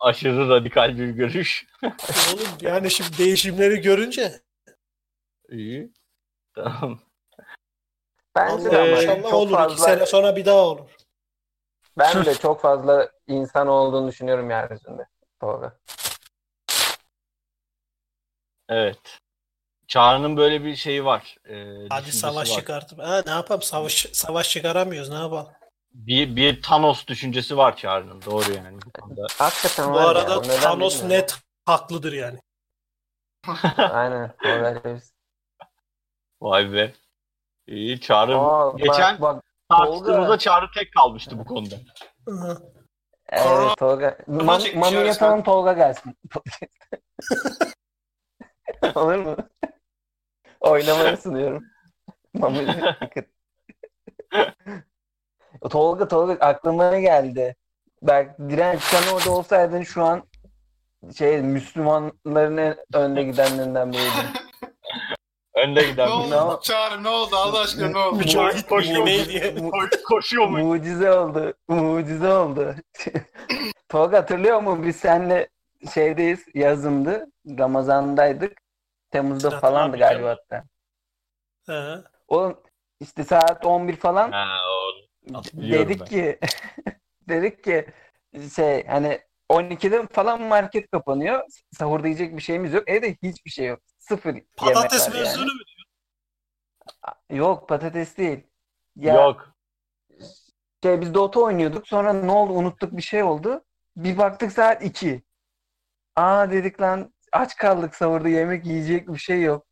Aşırı radikal bir görüş. Oğlum yani şimdi değişimleri görünce İyi. Tamam. Bence de Allah ama inşallah çok olur. iki fazla sene sonra bir daha olur. ben de çok fazla insan olduğunu düşünüyorum yeryüzünde. Doğru. Evet. Çağrı'nın böyle bir şeyi var. e, Hadi savaş var. çıkartıp. Ha, ne yapalım? Savaş, savaş çıkaramıyoruz. Ne yapalım? Bir, bir Thanos düşüncesi var Çağrı'nın. Doğru yani bu konuda. Hakikaten Bu ya, arada neden Thanos net haklıdır yani. Aynen. Vay be. İyi Çağrı. Aa, Geçen bak, bak, tartıştığımızda. Çağrı tek kalmıştı bu konuda. Evet, Tolga. Çekmiş Mami ya yapalım Tolga gelsin. Olur mu? Oynamayı sunuyorum. Mami. Tolga Tolga aklıma ne geldi? Bak direnç sen orada olsaydın şu an şey Müslümanların en önde gidenlerinden biriydin. Önde giden ne oldu? o- Çağrı ne oldu Allah aşkına ne oldu? Mücahit koşuyor mu? Ne diye. Ko- koşuyor mu? Mucize oldu. Mucize oldu. Tolga hatırlıyor musun? Biz seninle şeydeyiz yazındı. Ramazan'daydık. Temmuz'da Zaten falandı abi galiba hatta. Ha. Oğlum işte saat 11 falan Ha, o, dedik ben. ki dedik ki şey hani 12'de falan market kapanıyor. Sahurda yiyecek bir şeyimiz yok. Evde hiçbir şey yok. Sıfır yemek Patates yani. mevzunu mu? Yok patates değil. Ya Yok. şey biz Dota oynuyorduk. Sonra ne oldu? Unuttuk bir şey oldu. Bir baktık saat 2. Aa dedik lan aç kaldık sahurda yemek yiyecek bir şey yok.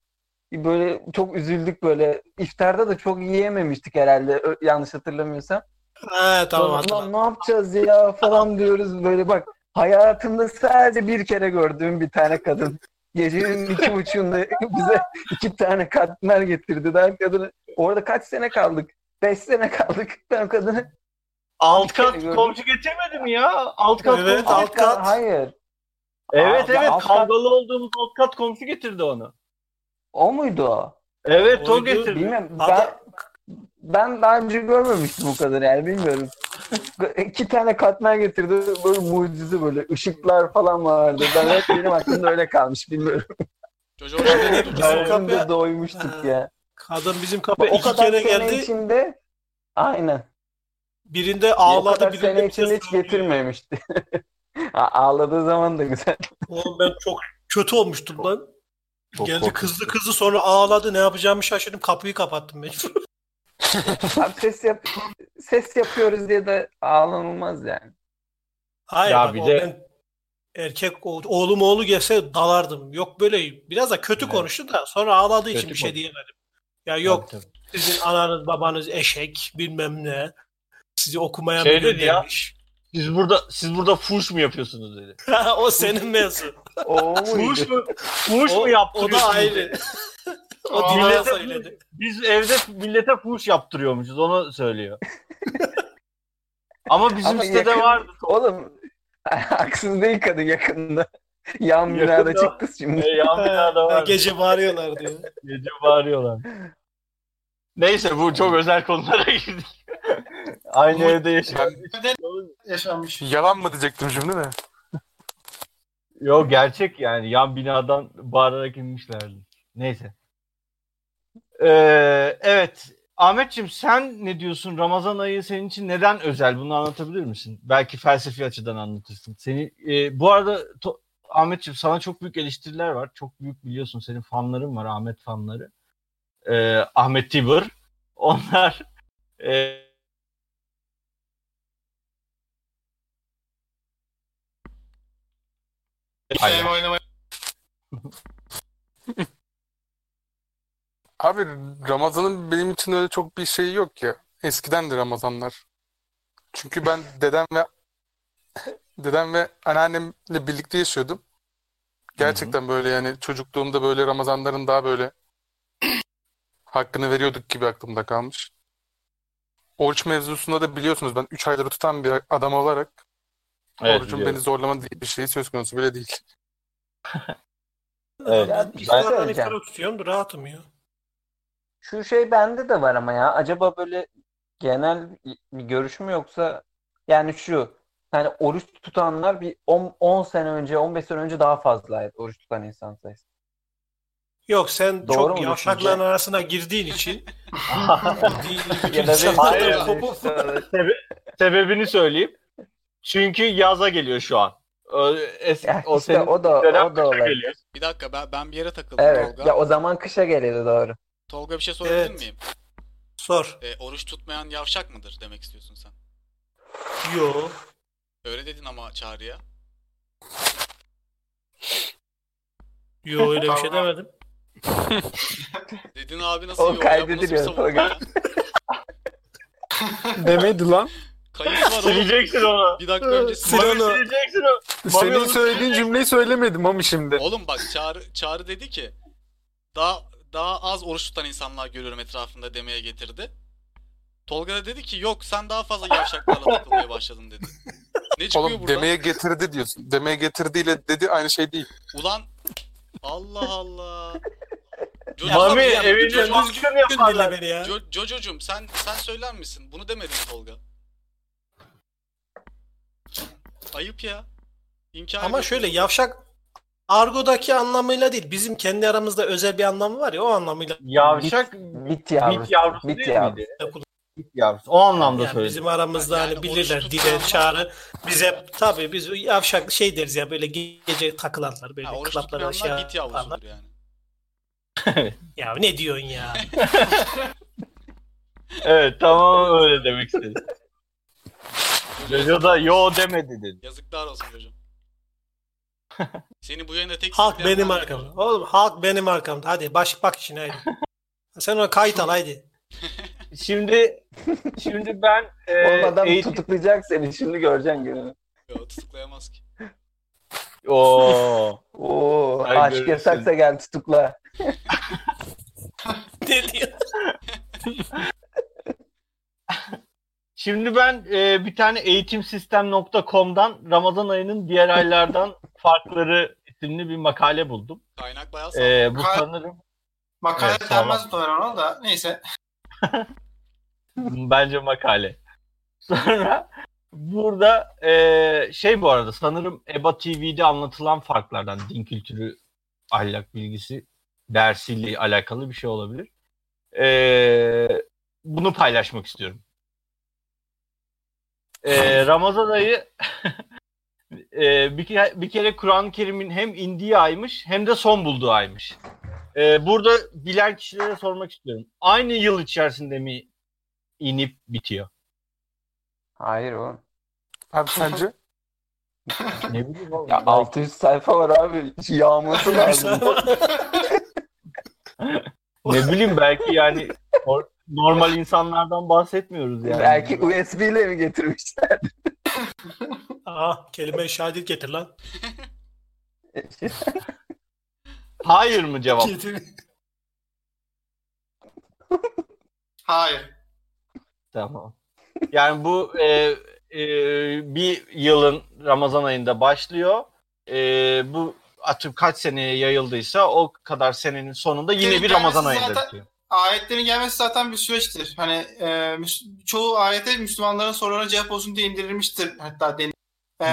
Böyle çok üzüldük böyle. İftarda da çok yiyememiştik herhalde yanlış hatırlamıyorsam. Ha tamam. "Lan ne yapacağız ya falan diyoruz böyle bak. Hayatımda sadece bir kere gördüğüm bir tane kadın. Gecenin iki buçuğunda bize iki tane katmer getirdi. Daha kadını orada kaç sene kaldık? 5 sene kaldık. Ben o kadını Alt kat komşu getirmedi mi ya? Alt kat Evet, komşu. alt kat. Hayır. Evet Aa, evet alt kat- kavgalı olduğumuz alt kat komşu getirdi onu. O muydu o? Evet o Oydu. getirdi. Bilmiyorum. Ben, ben daha önce görmemiştim o kadar yani bilmiyorum. İki tane katmer getirdi. Böyle mucize böyle ışıklar falan vardı. Ben hep benim aklımda öyle kalmış bilmiyorum. Ben kapıya- doymuştuk ya. Kadın bizim kapıya O iki kadar kere sene geldi. içinde aynen. Birinde o ağladı, kadar birinde sene bir içinde hiç getirmemişti. Ağladığı zaman da güzel. Oğlum ben çok kötü olmuştum lan. Çok Geldi korkunç. kızdı kızdı sonra ağladı. Ne yapacağımı şaşırdım. Kapıyı kapattım mecbur. Abi ses yap ses yapıyoruz diye de ağlanılmaz yani. Hayır Ya bak, bir o de- ben erkek o- oğlum oğlu gelse dalardım. Yok böyle biraz da kötü Evet. konuştu da sonra ağladığı için Kötü bir şey konuştu. diyemedim. Ya yok Tabii, tabii. sizin ananız babanız eşek bilmem ne. Sizi okumaya Şey dedi ya. demiş. Siz burada siz burada fuş mu yapıyorsunuz dedi. o senin mevzu. O Fuş mu? Fuş o, mu o yaptırıyorsunuz? da ayrı. O millete- söyledi. Biz evde millete fuş yaptırıyormuşuz onu söylüyor. Ama bizim Ama sitede yakın- vardı. Oğlum haksız değil kadın yakında. Yan binada çıktı şimdi. E, yan binada vardı. Gece bağırıyorlar diyor. Gece bağırıyorlar. Neyse bu çok özel konulara girdik. Aynı evde yaşanmış. Yalan mı diyecektim şimdi de. Yok gerçek yani yan binadan bağırarak inmişlerdi. Neyse. Ee, evet. Ahmetciğim sen ne diyorsun? Ramazan ayı senin için neden özel? Bunu anlatabilir misin? Belki felsefi açıdan anlatırsın. Seni e, bu arada to- Ahmetciğim sana çok büyük eleştiriler var. Çok büyük biliyorsun senin fanların var Ahmet fanları. Ee, Ahmet Tibur. Onlar e, Şey oynamaya Abi Ramazan'ın benim için öyle çok bir şey yok ya. Eskiden de Ramazanlar. Çünkü ben dedem ve dedem ve anneannemle birlikte yaşıyordum. Gerçekten böyle yani çocukluğumda böyle Ramazanların daha böyle hakkını veriyorduk gibi aklımda kalmış. Oruç mevzusunda da biliyorsunuz ben 3 ayları tutan bir adam olarak Evet, orucun biliyorum. beni zorlama diye bir şey söz konusu bile değil. Evet. Ya Ben bir şey iftardan söyleyeceğim. iftara tutuyorum rahatım ya. Şu şey bende de var ama ya. Acaba böyle genel bir görüş mü yoksa yani şu hani oruç tutanlar bir 10, 10 sene önce 15 sene önce daha fazlaydı oruç tutan insan sayısı. Yok sen Doğru çok yavşakların arasına girdiğin için Hayır. kopup Sebebini söyleyeyim. Çünkü yaza geliyor şu an. O, es, Ya o işte o da o da olay. geliyor. Bir dakika ben, ben bir yere takıldım Evet. Tolga. Ya o zaman kışa geliyordu doğru. Tolga bir şey sorabilir Evet. miyim? sor. E, oruç tutmayan yavşak mıdır demek istiyorsun sen? Yo. Öyle dedin ama çağrıya. Yo öyle bir şey demedim. Dedin abi nasıl O? Bu nasıl bir kaydediliyor, Tolga. Demedi lan. Kayıt var oğlum. Sileceksin onu. Bir dakika önce onu. sileceksin o. Senin onu söylediğin cümleyi söylemedim ama şimdi. Oğlum bak Çağrı, Çağrı dedi ki daha daha az oruç tutan insanlar görüyorum etrafında demeye getirdi. Tolga da dedi ki yok sen daha fazla yavşaklarla takılmaya başladın dedi. Ne çıkıyor Oğlum buradan? demeye getirdi diyorsun. Demeye getirdiyle dedi aynı şey değil. Ulan Allah Allah. Jojo, Mami baskın düzgün dinle yaparlar. beni ya. Jo- Jojo'cum sen sen söyler misin? Bunu demedin Tolga. Ayıp ya. İnkar Ama şöyle yavşak argodaki anlamıyla değil. Bizim kendi aramızda özel bir anlamı var ya o anlamıyla. Yavşak Bit yavrusu. bit yavrusu Bit değil yavrusu. miydi? Bit yavrusu. O anlamda Yani söyledim. bizim aramızda Yani hani bilirler dile çağrı. Bize tabii biz yavşak şey deriz ya böyle gece takılanlar böyle Ha, klaplara şey bit yaparlar. yavrusudur yani. Ya ne diyorsun ya? Evet tamam öyle demek istedim. Jojo da yo demedi dedi. Yazıklar olsun Jojo. Seni bu yayında tek halk benim ben arkamda. Oğlum halk benim arkamda. Hadi baş bak işine haydi. Sen ona kayıt al haydi. Şimdi şimdi ben e, Oğlum adam eğitim... tutuklayacak seni şimdi göreceksin gününü. Yo, tutuklayamaz ki. Oo. Oo, Ay, aşk görürsün. yasaksa gel tutukla. ne diyor? Şimdi ben e, bir tane eğitimsistem.com'dan Ramazan ayının diğer aylardan farkları isimli bir makale buldum. Kaynak bayağı sağlam. E, bu Makale- sanırım Makale Evet, sağlam. denmez ona da. Neyse. bence makale. Sonra burada e, şey bu arada sanırım EBA TV'de anlatılan farklardan din kültürü ahlak bilgisi dersiyle alakalı bir şey olabilir. E, bunu paylaşmak istiyorum. E, Ramazan ayı e, bir kere, bir kere Kur'an-ı Kerim'in hem indiği aymış hem de son bulduğu aymış. E, burada bilen kişilere sormak istiyorum. Aynı yıl içerisinde mi inip bitiyor? Hayır o. Abi sence? Ne bileyim oğlum. Ya belki- 600 sayfa var abi. Yağması lazım. ne bileyim belki yani or- normal insanlardan bahsetmiyoruz yani. Belki USB ile mi getirmişler? Aa, kelime-i şehadet getir lan. Hayır mı cevap? Getir. Hayır. Tamam. Yani bu e, e, bir yılın Ramazan ayında başlıyor. E, bu atıp kaç seneye yayıldıysa o kadar senenin sonunda yine bir Ramazan ayında zaten- bitiyor. Ayetlerin gelmesi zaten bir süreçtir. Hani e, çoğu ayete Müslümanların sorularına cevap olsun diye indirilmiştir hatta denir. E,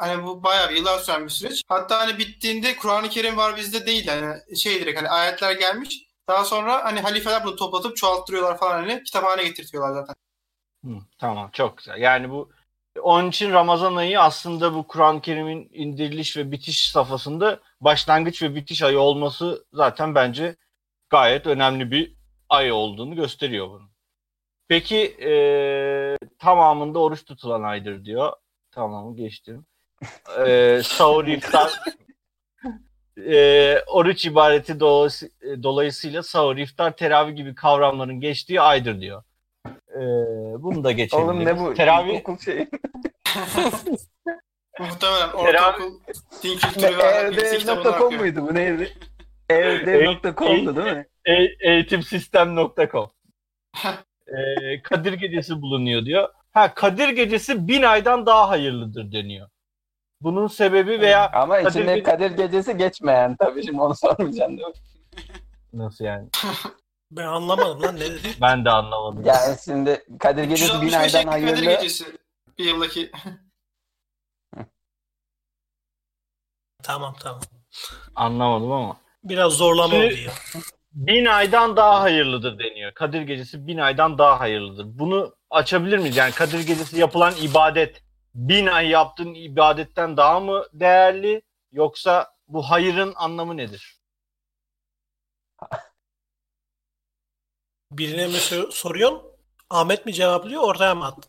hani bu bayağı bir yıllar süren bir süreç. Hatta hani bittiğinde Kur'an-ı Kerim var bizde değil. Hani şey direkt hani ayetler gelmiş. Daha sonra hani halifeler bunu toplatıp çoğalttırıyorlar falan hani kitaphaneye getirtiyorlar zaten. Hı, tamam çok güzel. Yani bu onun için Ramazan ayı aslında bu Kur'an-ı Kerim'in indiriliş ve bitiş safhasında başlangıç ve bitiş ayı olması zaten bence gayet önemli bir ay olduğunu gösteriyor bunu. Peki e, tamamında oruç tutulan aydır diyor. Tamamı geçtim. E, sahur iftar e, oruç ibareti dolayısı- dolayısıyla sahur, iftar, teravih gibi kavramların geçtiği aydır diyor. E, bunu da geçebiliriz. Oğlum ne bu? Teravih, İlkokul şeyi. Muhtemelen ortaokul din kültürü ve ahlak bilgisi muydu bu neydi? Evdev.com'du değil mi? e, eğitimsistem.com e, Kadir Gecesi bulunuyor diyor. Ha Kadir Gecesi bin aydan daha hayırlıdır deniyor. Bunun sebebi veya Ama Kadir içinde Gece- Kadir Gecesi geçmeyen tabii şimdi onu sormayacaksın değil mi? nasıl yani? Ben anlamadım lan ne dedi. Ben de anlamadım. Yani şimdi Kadir Gecesi bin 365 aydan ekli Kadir hayırlı. Gecesi. Bir yıldaki. Tamam tamam. Anlamadım ama. Biraz zorlama Şimdi- oldu ya. Bin aydan daha hayırlıdır deniyor. Kadir Gecesi bin aydan daha hayırlıdır. Bunu açabilir miyiz? Yani Kadir Gecesi yapılan ibadet bin ay yaptığın ibadetten daha mı değerli? Yoksa bu hayırın anlamı nedir? Birine mi sor- soruyorsun? Ahmet mi cevaplıyor ortaya mı attın?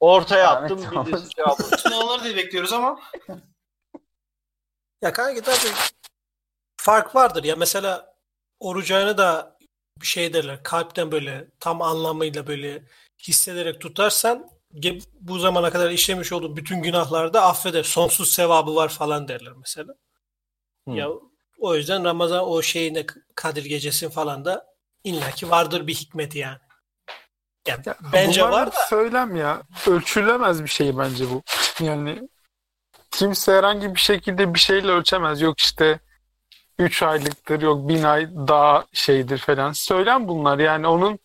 Ortaya Ahmet attım. Birisi cevabı. Sınavları diye bekliyoruz ama Ya kanka tabii fark vardır ya mesela oruç ayını da bir şey derler kalpten böyle tam anlamıyla böyle hissederek tutarsan bu zamana kadar işlemiş olduğu bütün günahlarda affeder. Sonsuz sevabı var falan derler mesela. Hı. Ya o yüzden Ramazan o şeyine Kadir gecesi falan da illaki vardır bir hikmeti yani. Ya, Ya, bence var da söylem ya. Ölçülemez bir şey bence bu. Yani kimse herhangi bir şekilde bir şeyle ölçemez. Yok işte 3 aylıktır, yok 1000 ay daha şeydir falan. Söylem bunlar yani onun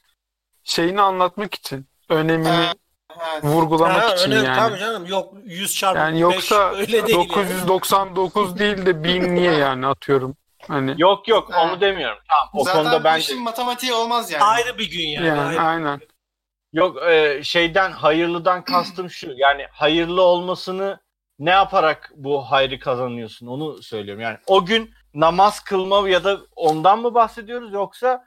şeyini anlatmak için. Önemini evet. vurgulamak Ha, için önemli, yani. tabii canım yok 100 çarpı Yani 5 yoksa öyle değil. yani. 999 değil de 1000 niye yani atıyorum. Hani Yok yok Ha. onu demiyorum. Tamam o Zaten konuda ben işin matematiği olmaz yani. Ayrı bir gün yani. yani ayrı. aynen. yok e, şeyden hayırlıdan kastım şu. Yani hayırlı olmasını ne yaparak bu hayrı kazanıyorsun onu söylüyorum. Yani o gün namaz kılma ya da ondan mı bahsediyoruz yoksa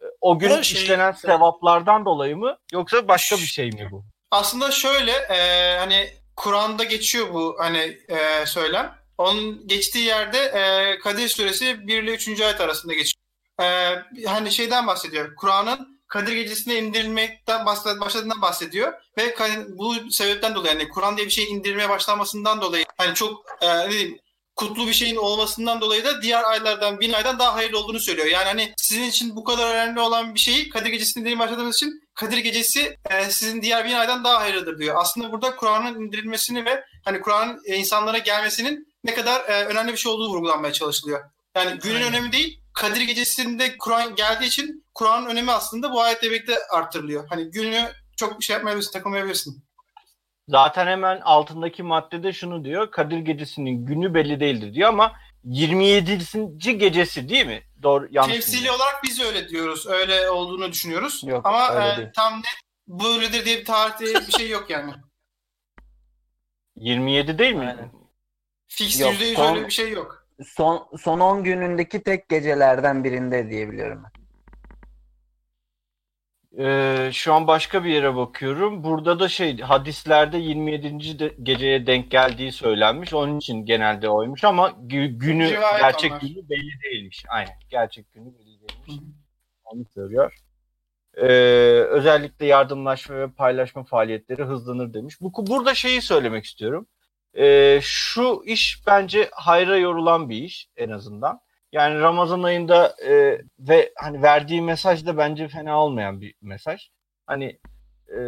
e, o gün Her şey- işlenen sevaplardan dolayı mı yoksa başka bir şey mi bu? Aslında şöyle e, hani Kur'an'da geçiyor bu hani e, söylem. Onun geçtiği yerde e, Kadir Suresi 1 ile 3. ayet arasında geçiyor. E, hani şeyden bahsediyor. Kur'an'ın Kadir Gecesi'ne indirilmekten başladığından bahsediyor ve bu sebepten dolayı yani Kur'an diye bir şeyin indirilmeye başlamasından dolayı hani çok e, ne diyeyim kutlu bir şeyin olmasından dolayı da diğer aylardan bin aydan daha hayırlı olduğunu söylüyor. Yani hani sizin için bu kadar önemli olan bir şeyi Kadir Gecesi'ne indirilmeye başladığınız için Kadir Gecesi e, sizin diğer bin aydan daha hayırlıdır diyor. Aslında burada Kur'an'ın indirilmesini ve hani Kur'an'ın e, insanlara gelmesinin ne kadar e, önemli bir şey olduğu vurgulanmaya çalışılıyor. Yani günün Aynen. önemi değil, Kadir Gecesi'nde Kur'an geldiği için Kur'an'ın önemi aslında bu ayetle birlikte arttırılıyor. Hani günü çok bir şey yapmayabilirsin, takılmayabilirsin. Zaten hemen altındaki maddede şunu diyor. Kadir Gecesi'nin günü belli değildir diyor ama 27. gecesi değil mi? Doğru yanlış Temsili bilmiyorum. olarak biz öyle diyoruz. Öyle olduğunu düşünüyoruz. Yok, Ama e, değil. tam net böyledir diye bir tarihte bir şey yok yani. 27 değil mi? Fix Yok, %100 son- öyle bir şey yok. Son son 10 günündeki tek gecelerden birinde diyebiliyorum. Ee, şu an başka bir yere bakıyorum. Burada da şey hadislerde 27. de- geceye denk geldiği söylenmiş. Onun için genelde oymuş ama gü- günü Rivayet gerçek onlar. günü belli değilmiş. Aynen. Gerçek günü belli değilmiş. Onu söylüyor. Ee, özellikle yardımlaşma ve paylaşma faaliyetleri hızlanır demiş. Bu burada şeyi söylemek istiyorum. Ee, şu iş bence hayra yorulan bir iş en azından. Yani Ramazan ayında e, ve hani verdiği mesaj da bence fena olmayan bir mesaj. Hani e,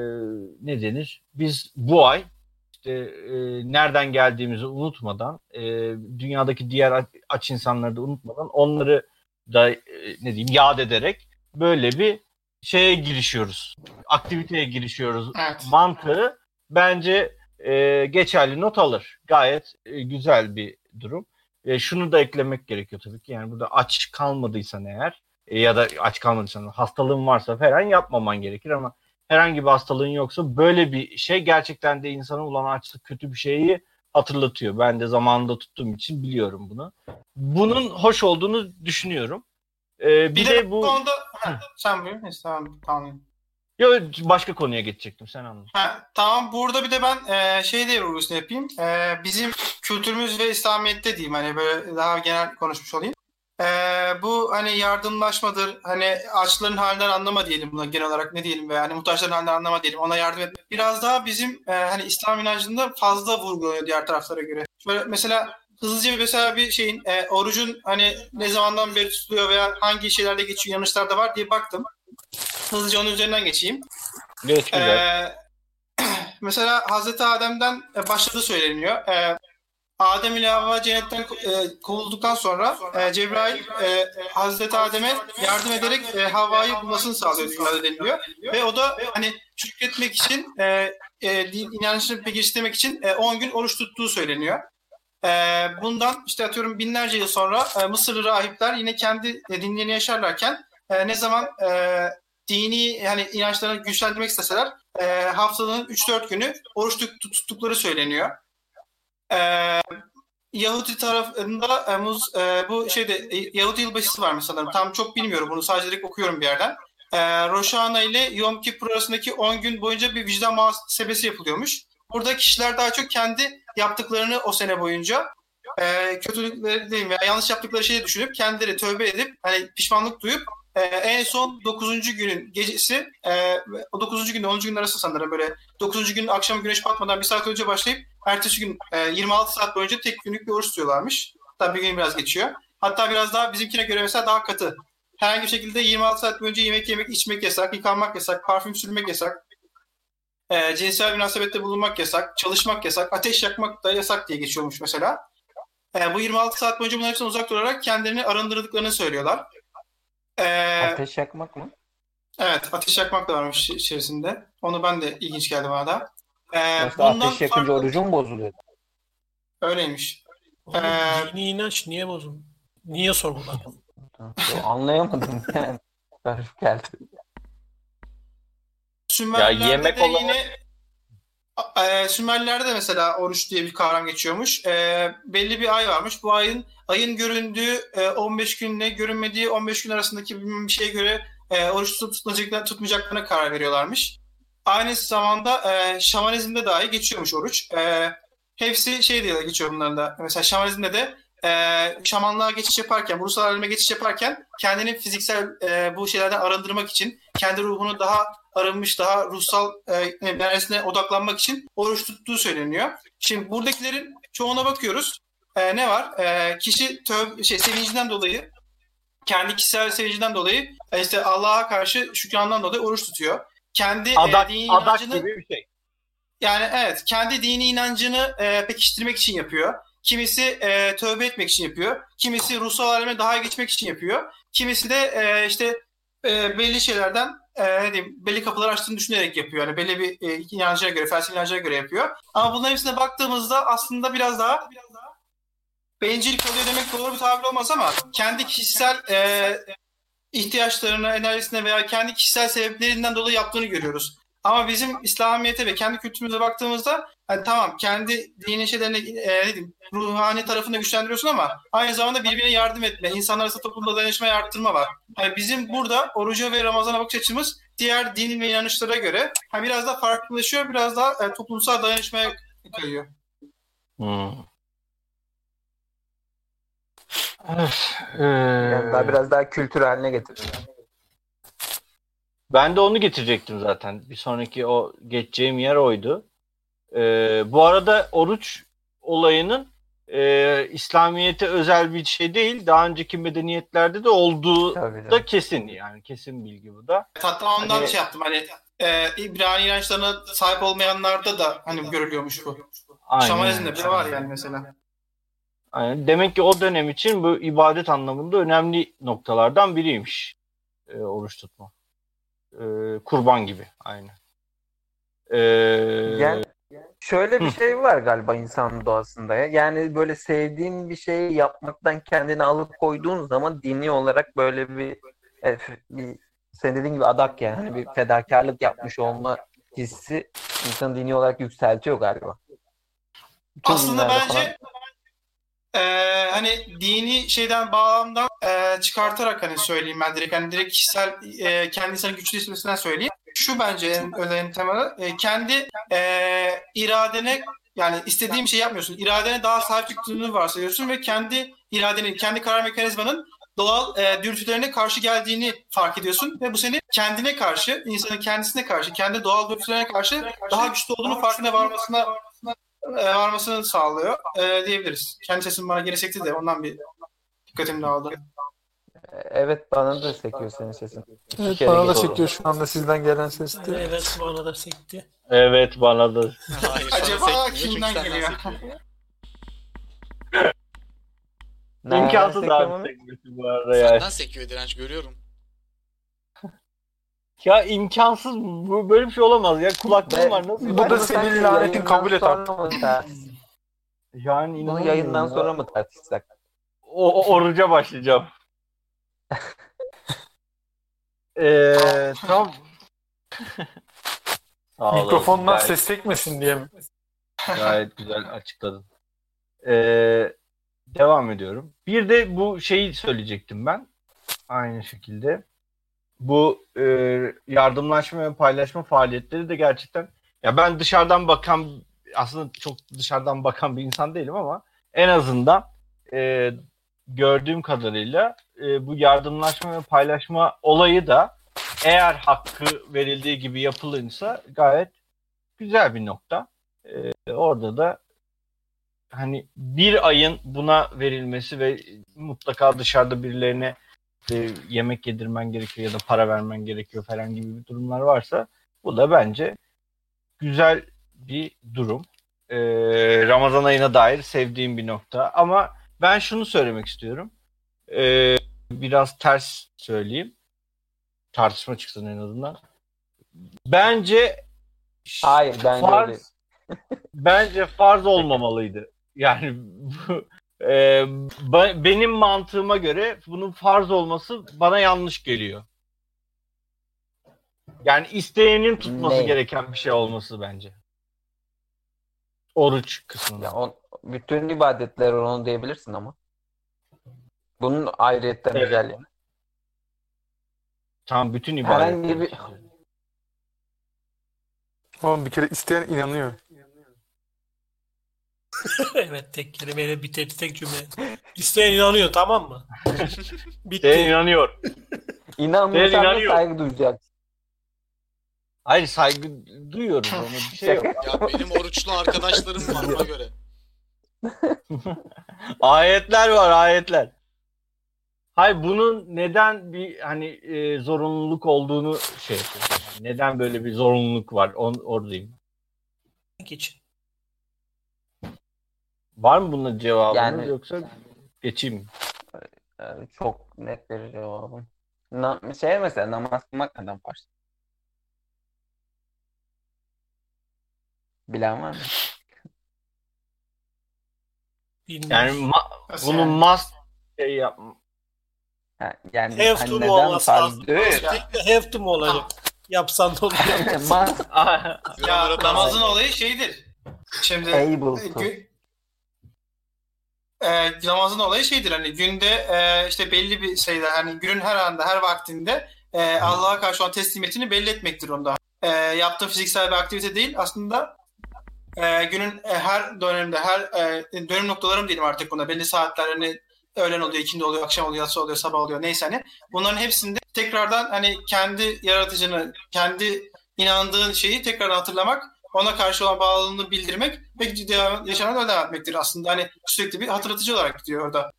ne denir? Biz bu ay işte e, nereden geldiğimizi unutmadan, e, dünyadaki diğer aç, insanları da unutmadan onları da e, ne diyeyim yad ederek böyle bir şeye girişiyoruz. Aktiviteye girişiyoruz. Evet. Mantığı bence e, geçerli not alır. Gayet e, güzel bir durum. E, şunu da eklemek gerekiyor tabii ki. Yani burada aç kalmadıysan eğer e, ya da aç kalmadıysan hastalığın varsa falan yapmaman gerekir ama herhangi bir hastalığın yoksa böyle bir şey gerçekten de insana olan açlık kötü bir şeyi hatırlatıyor. Ben de zamanında tuttuğum için biliyorum bunu. Bunun hoş olduğunu düşünüyorum. E, bir, Bir, de, de, bu konuda sen buyur. Tamam. Yo, başka konuya geçecektim sen anladın. Ha, tamam burada bir de ben e, şey de vurgusunu yapayım. E, bizim kültürümüz ve İslamiyet'te diyeyim hani böyle daha genel konuşmuş olayım. E, bu hani yardımlaşmadır, hani açların halinden anlama diyelim buna genel olarak ne diyelim veya hani muhtaçların halinden anlama diyelim ona yardım etmek. Biraz daha bizim e, hani İslam inancında fazla vurgulanıyor diğer taraflara göre. Böyle mesela hızlıca bir mesela bir şeyin e, orucun hani ne zamandan beri tutuluyor veya hangi şeylerde geçiyor yanlışlarda var diye baktım. Hızlıca onun üzerinden geçeyim. Geç güzel. Ee, mesela Hazreti Adem'den e, başladığı söyleniyor. Ee, Adem ile Havva cennetten e, kovulduktan sonra e, Cebrail e, Hazreti Adem'e yardım ederek e, Havva'yı bulmasını sağlıyor deniliyor. Ve o da hani şükretmek için e, e, din inancını pekiştirmek için e, 10 gün oruç tuttuğu söyleniyor. E, bundan işte atıyorum binlerce yıl sonra e, Mısırlı rahipler yine kendi e, dinlerini yaşarlarken e, ne zaman e, dini yani inançlarını güçlendirmek isteseler e, haftanın 3-4 günü oruç tut- tuttukları söyleniyor. E, Yahudi tarafında e, muz- e, bu şeyde e, Yahudi yılbaşısı var sanırım. Tam çok bilmiyorum bunu sadece direkt okuyorum bir yerden. E, Roşana ile Yom Kippur arasındaki 10 gün boyunca bir vicdan muhasebesi yapılıyormuş. Burada kişiler daha çok kendi yaptıklarını o sene boyunca e, kötülükleri değil veya yanlış yaptıkları şeyi düşünüp kendileri tövbe edip hani pişmanlık duyup ee, en son 9. günün gecesi e, o 9. günde 10. gün arası sanırım böyle 9. gün akşam güneş batmadan bir saat önce başlayıp ertesi gün e, 26 saat boyunca tek günlük bir oruç tutuyorlarmış. Tabii bir gün biraz geçiyor. Hatta biraz daha bizimkine göre mesela daha katı. Herhangi bir şekilde 26 saat boyunca yemek yemek, içmek yasak, yıkanmak yasak, parfüm sürmek yasak, e, cinsel münasebette bulunmak yasak, çalışmak yasak, ateş yakmak da yasak diye geçiyormuş mesela. E, bu 26 saat boyunca bunların hepsinden uzak durarak kendilerini arındırdıklarını söylüyorlar. Ee, Ateş yakmak mı? evet, ateş yakmak da varmış içerisinde. Onu ben de ilginç geldi bana da. Ee, bundan ateş yakınca farklı- orucun bozuluyor? Öyleymiş. Oğlum, Ee, dini inanç niye bozun? Niye sorguladın? Anlayamadım yani. Garip geldi. Sümerlerde Ya yemek de olarak- yine e, Sümerlerde de mesela oruç diye bir kavram geçiyormuş. E, belli bir ay varmış. Bu ayın ayın göründüğü e, 15 günle görünmediği 15 gün arasındaki bir şeye göre e, oruç tutmayacaklarına, tutmayacaklarına karar veriyorlarmış. Aynı zamanda e, şamanizmde dahi geçiyormuş oruç. E, hepsi şey diye geçiyor bunların da. Mesela şamanizmde de e, şamanlığa geçiş yaparken, ruhsal aleme geçiş yaparken kendini fiziksel e, bu şeylerden arındırmak için, kendi ruhunu daha arınmış, daha ruhsal e, dersine odaklanmak için oruç tuttuğu söyleniyor. Şimdi buradakilerin çoğuna bakıyoruz. E, ne var? E, kişi töv şey sevincinden dolayı kendi kişisel sevincinden dolayı e, işte Allah'a karşı şükrandan dolayı oruç tutuyor. kendi e, Adak, dini adak inancını gibi bir şey. yani evet kendi dini inancını e, pekiştirmek için yapıyor. Kimisi e, tövbe etmek için yapıyor. Kimisi ruhsal aleme daha geçmek için yapıyor. Kimisi de e, işte e, belli şeylerden e, diyeyim, belli kapılar açtığını düşünerek yapıyor. Yani belli bir e, inancına göre, felsefi inancına göre yapıyor. Ama bunların hepsine baktığımızda aslında biraz daha bencil kalıyor demek doğru bir tabir olmaz ama kendi kişisel e, ihtiyaçlarına, enerjisine veya kendi kişisel sebeplerinden dolayı yaptığını görüyoruz. Ama bizim İslamiyet'e ve kendi kültürümüze baktığımızda hani tamam kendi dini şeylerini e, diyeyim, ruhani tarafını güçlendiriyorsun ama aynı zamanda birbirine yardım etme, insanlar arasında toplumda dayanışmayı arttırma var. Hani bizim burada oruca ve Ramazan'a bakış açımız diğer din ve inanışlara göre hani biraz daha farklılaşıyor, biraz daha e, toplumsal dayanışmaya kayıyor. Hmm. Evet, ee, Yani daha biraz daha kültür haline getirin. Ben de onu getirecektim zaten. Bir sonraki o geçeceğim yer oydu. Ee, bu arada oruç olayının e, İslamiyet'e özel bir şey değil. Daha önceki medeniyetlerde de olduğu Tabii da kesin yani. Kesin bilgi bu da. Hatta ondan Hani- şey yaptım hani e, İbrani inançlarına sahip olmayanlarda da hani görülüyormuş bu. Aynen. Şamanizmde bile var yani mesela. Aynen. Demek ki o dönem için bu ibadet anlamında önemli noktalardan biriymiş. e, oruç tutma. E, kurban gibi. Aynen. E, Yani şöyle bir Hı. şey var galiba insan doğasında ya. Yani böyle sevdiğin bir şeyi yapmaktan kendini alıp koyduğun zaman dini olarak böyle bir, e, bir senin dediğin gibi adak yani hani bir fedakarlık yapmış olma hissi insanı dini olarak yükseltiyor galiba. Bütün Aslında bence falan- e, hani dini şeyden bağlamdan e, çıkartarak hani söyleyeyim ben direkt hani direkt kişisel e, kendi insanın güçlü hissetmesinden söyleyeyim. Şu bence en önemli temeli e, kendi e, iradene yani istediğin bir şey yapmıyorsun. İradene daha sahip çıktığını varsayıyorsun ve kendi iradenin, kendi karar mekanizmanın doğal e, dürtülerine karşı geldiğini fark ediyorsun ve bu seni kendine karşı, insanın kendisine karşı, kendi doğal dürtülerine karşı daha güçlü olduğunu farkına varmasına e, varmasını sağlıyor e, diyebiliriz. Kendi sesim bana geri sekti de ondan bir dikkatim dağıldı. Evet bana da sekiyor senin sesin. Bir Evet, kere bana da geçti. sekiyor şu anda sizden gelen ses de. Evet bana da sekti. evet bana da. Hayır, sana Acaba sekmiyor çünkü kimden senden geliyor? sekiyor. Nereden İmkansız sekiyor abi sekmesi bu arada yani. Senden sekiyor direnç görüyorum. Ya imkansız bu böyle bir şey olamaz ya kulaklığım var nasıl? Bu da senin lanetin kabul et tar- Yani Bunu inanamıyorum yayından ya. sonra mı tartışsak? o, o oruca başlayacağım. Eee tam Sağ Mikrofondan gayet- ses sekmesin diye mi? Gayet güzel açıkladın. Ee, devam ediyorum. Bir de bu şeyi söyleyecektim ben. Aynı şekilde. Bu e, yardımlaşma ve paylaşma faaliyetleri de gerçekten ya ben dışarıdan bakan aslında çok dışarıdan bakan bir insan değilim ama en azından e, gördüğüm kadarıyla e, bu yardımlaşma ve paylaşma olayı da eğer hakkı verildiği gibi yapılırsa gayet güzel bir nokta. Ee, orada da hani bir ayın buna verilmesi ve mutlaka dışarıda birilerine e, yemek yedirmen gerekiyor ya da para vermen gerekiyor falan gibi bir durumlar varsa bu da bence güzel bir durum. Ee, Ramazan ayına dair sevdiğim bir nokta. Ama ben şunu söylemek istiyorum. Ee, biraz ters söyleyeyim. Tartışma çıksın en azından. Bence Hayır bence farz, öyle. bence farz olmamalıydı. Yani bu, e, ba- benim mantığıma göre bunun farz olması bana yanlış geliyor. Yani isteyenin tutması Ne? gereken bir şey olması bence. Oruç kısmında. Ya on, bütün ibadetler onu diyebilirsin ama. Bunun ayrıyetten Evet. özelliği. Tam bütün Herhangi ibadetler. bir- için. Oğlum bir kere isteyen inanıyor. evet tek kelimeyle bitirdi tek cümle. İsteyen inanıyor tamam mı? Bitti. Sen inanıyor. İnanmıyorsan da inanıyor. saygı duyacaksın. Hayır saygı duyuyoruz ona bir şey yok. Ya benim oruçlu arkadaşlarım var ona göre. Ayetler var ayetler. Hayır bunun neden bir hani e, zorunluluk olduğunu şey yapıyorum. Yani neden böyle bir zorunluluk var? On, oradayım. için. Var mı bunun cevabınız Yani- yoksa geçeyim mi? Ee, çok net bir cevabım. Na şey mesela namaz kılmak neden farz? Bilen var mı? Bilmiyorum. Yani ma- Nasıl bunu yani? must şey yap Ha, yani Have hani to neden olması farz lazım? diyor ya. Sürekli have to mu olacak? Yapsan da olur. Ya namazın olayı şeydir. Şimdi able to. E, namazın olayı şeydir hani günde e, işte belli bir şeyde hani günün her anda her vaktinde e, Allah'a karşı olan teslimiyetini belli etmektir onda. E, yaptığın fiziksel bir aktivite değil aslında e, günün e, her dönemde her e, dönüm noktalarım diyelim artık buna. Belli saatler hani öğlen oluyor, ikindi oluyor, akşam oluyor, yatsı oluyor, sabah oluyor neyse hani. Bunların hepsinde tekrardan hani kendi yaratıcını, kendi inandığın şeyi tekrardan hatırlamak ona karşı olan bağlılığını bildirmek ve devam, yaşamına öyle devam etmektir aslında. Hani sürekli bir hatırlatıcı olarak gidiyor orada.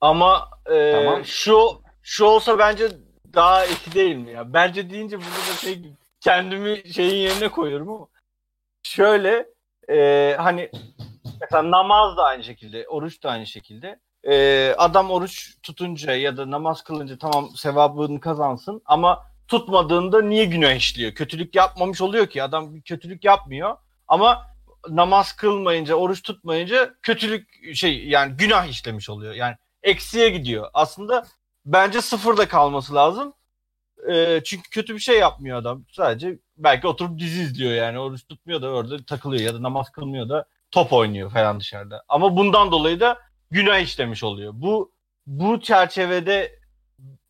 Ama e, Tamam. şu şu olsa bence daha iyi değil mi ya? Bence deyince burada da şey kendimi şeyin yerine koyuyorum ama şöyle e, hani mesela namaz da aynı şekilde, oruç da aynı şekilde. E, adam oruç tutunca ya da namaz kılınca tamam sevabını kazansın ama tutmadığında niye günah işliyor? Kötülük yapmamış oluyor ki adam kötülük yapmıyor ama namaz kılmayınca, oruç tutmayınca kötülük şey yani günah işlemiş oluyor. Yani eksiye gidiyor. Aslında bence sıfırda kalması lazım. Ee, çünkü kötü bir şey yapmıyor adam. Sadece belki oturup dizi izliyor yani. Oruç tutmuyor da orada takılıyor ya da namaz kılmıyor da top oynuyor falan dışarıda. Ama bundan dolayı da günah işlemiş oluyor. Bu bu çerçevede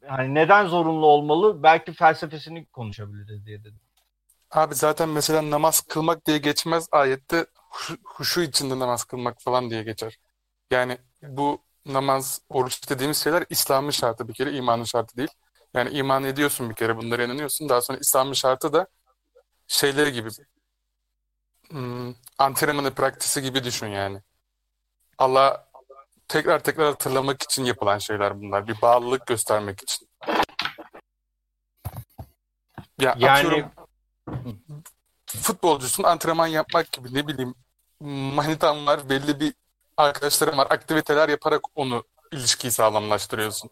hani neden zorunlu olmalı? Belki felsefesini konuşabiliriz diye dedim. Abi zaten mesela namaz kılmak diye geçmez ayette huşu, içinde namaz kılmak falan diye geçer. Yani bu namaz, oruç dediğimiz şeyler İslam'ın şartı bir kere, imanın şartı değil. Yani iman ediyorsun bir kere, bunlara inanıyorsun. Daha sonra İslam'ın şartı da şeyleri gibi, hmm, antrenmanı, praktisi gibi düşün yani. Allah tekrar tekrar hatırlamak için yapılan şeyler bunlar. Bir bağlılık göstermek için. Ya Yani atıyorum futbolcusun antrenman yapmak gibi ne bileyim manitan var belli bir arkadaşlarım var aktiviteler yaparak onu ilişkiyi sağlamlaştırıyorsun.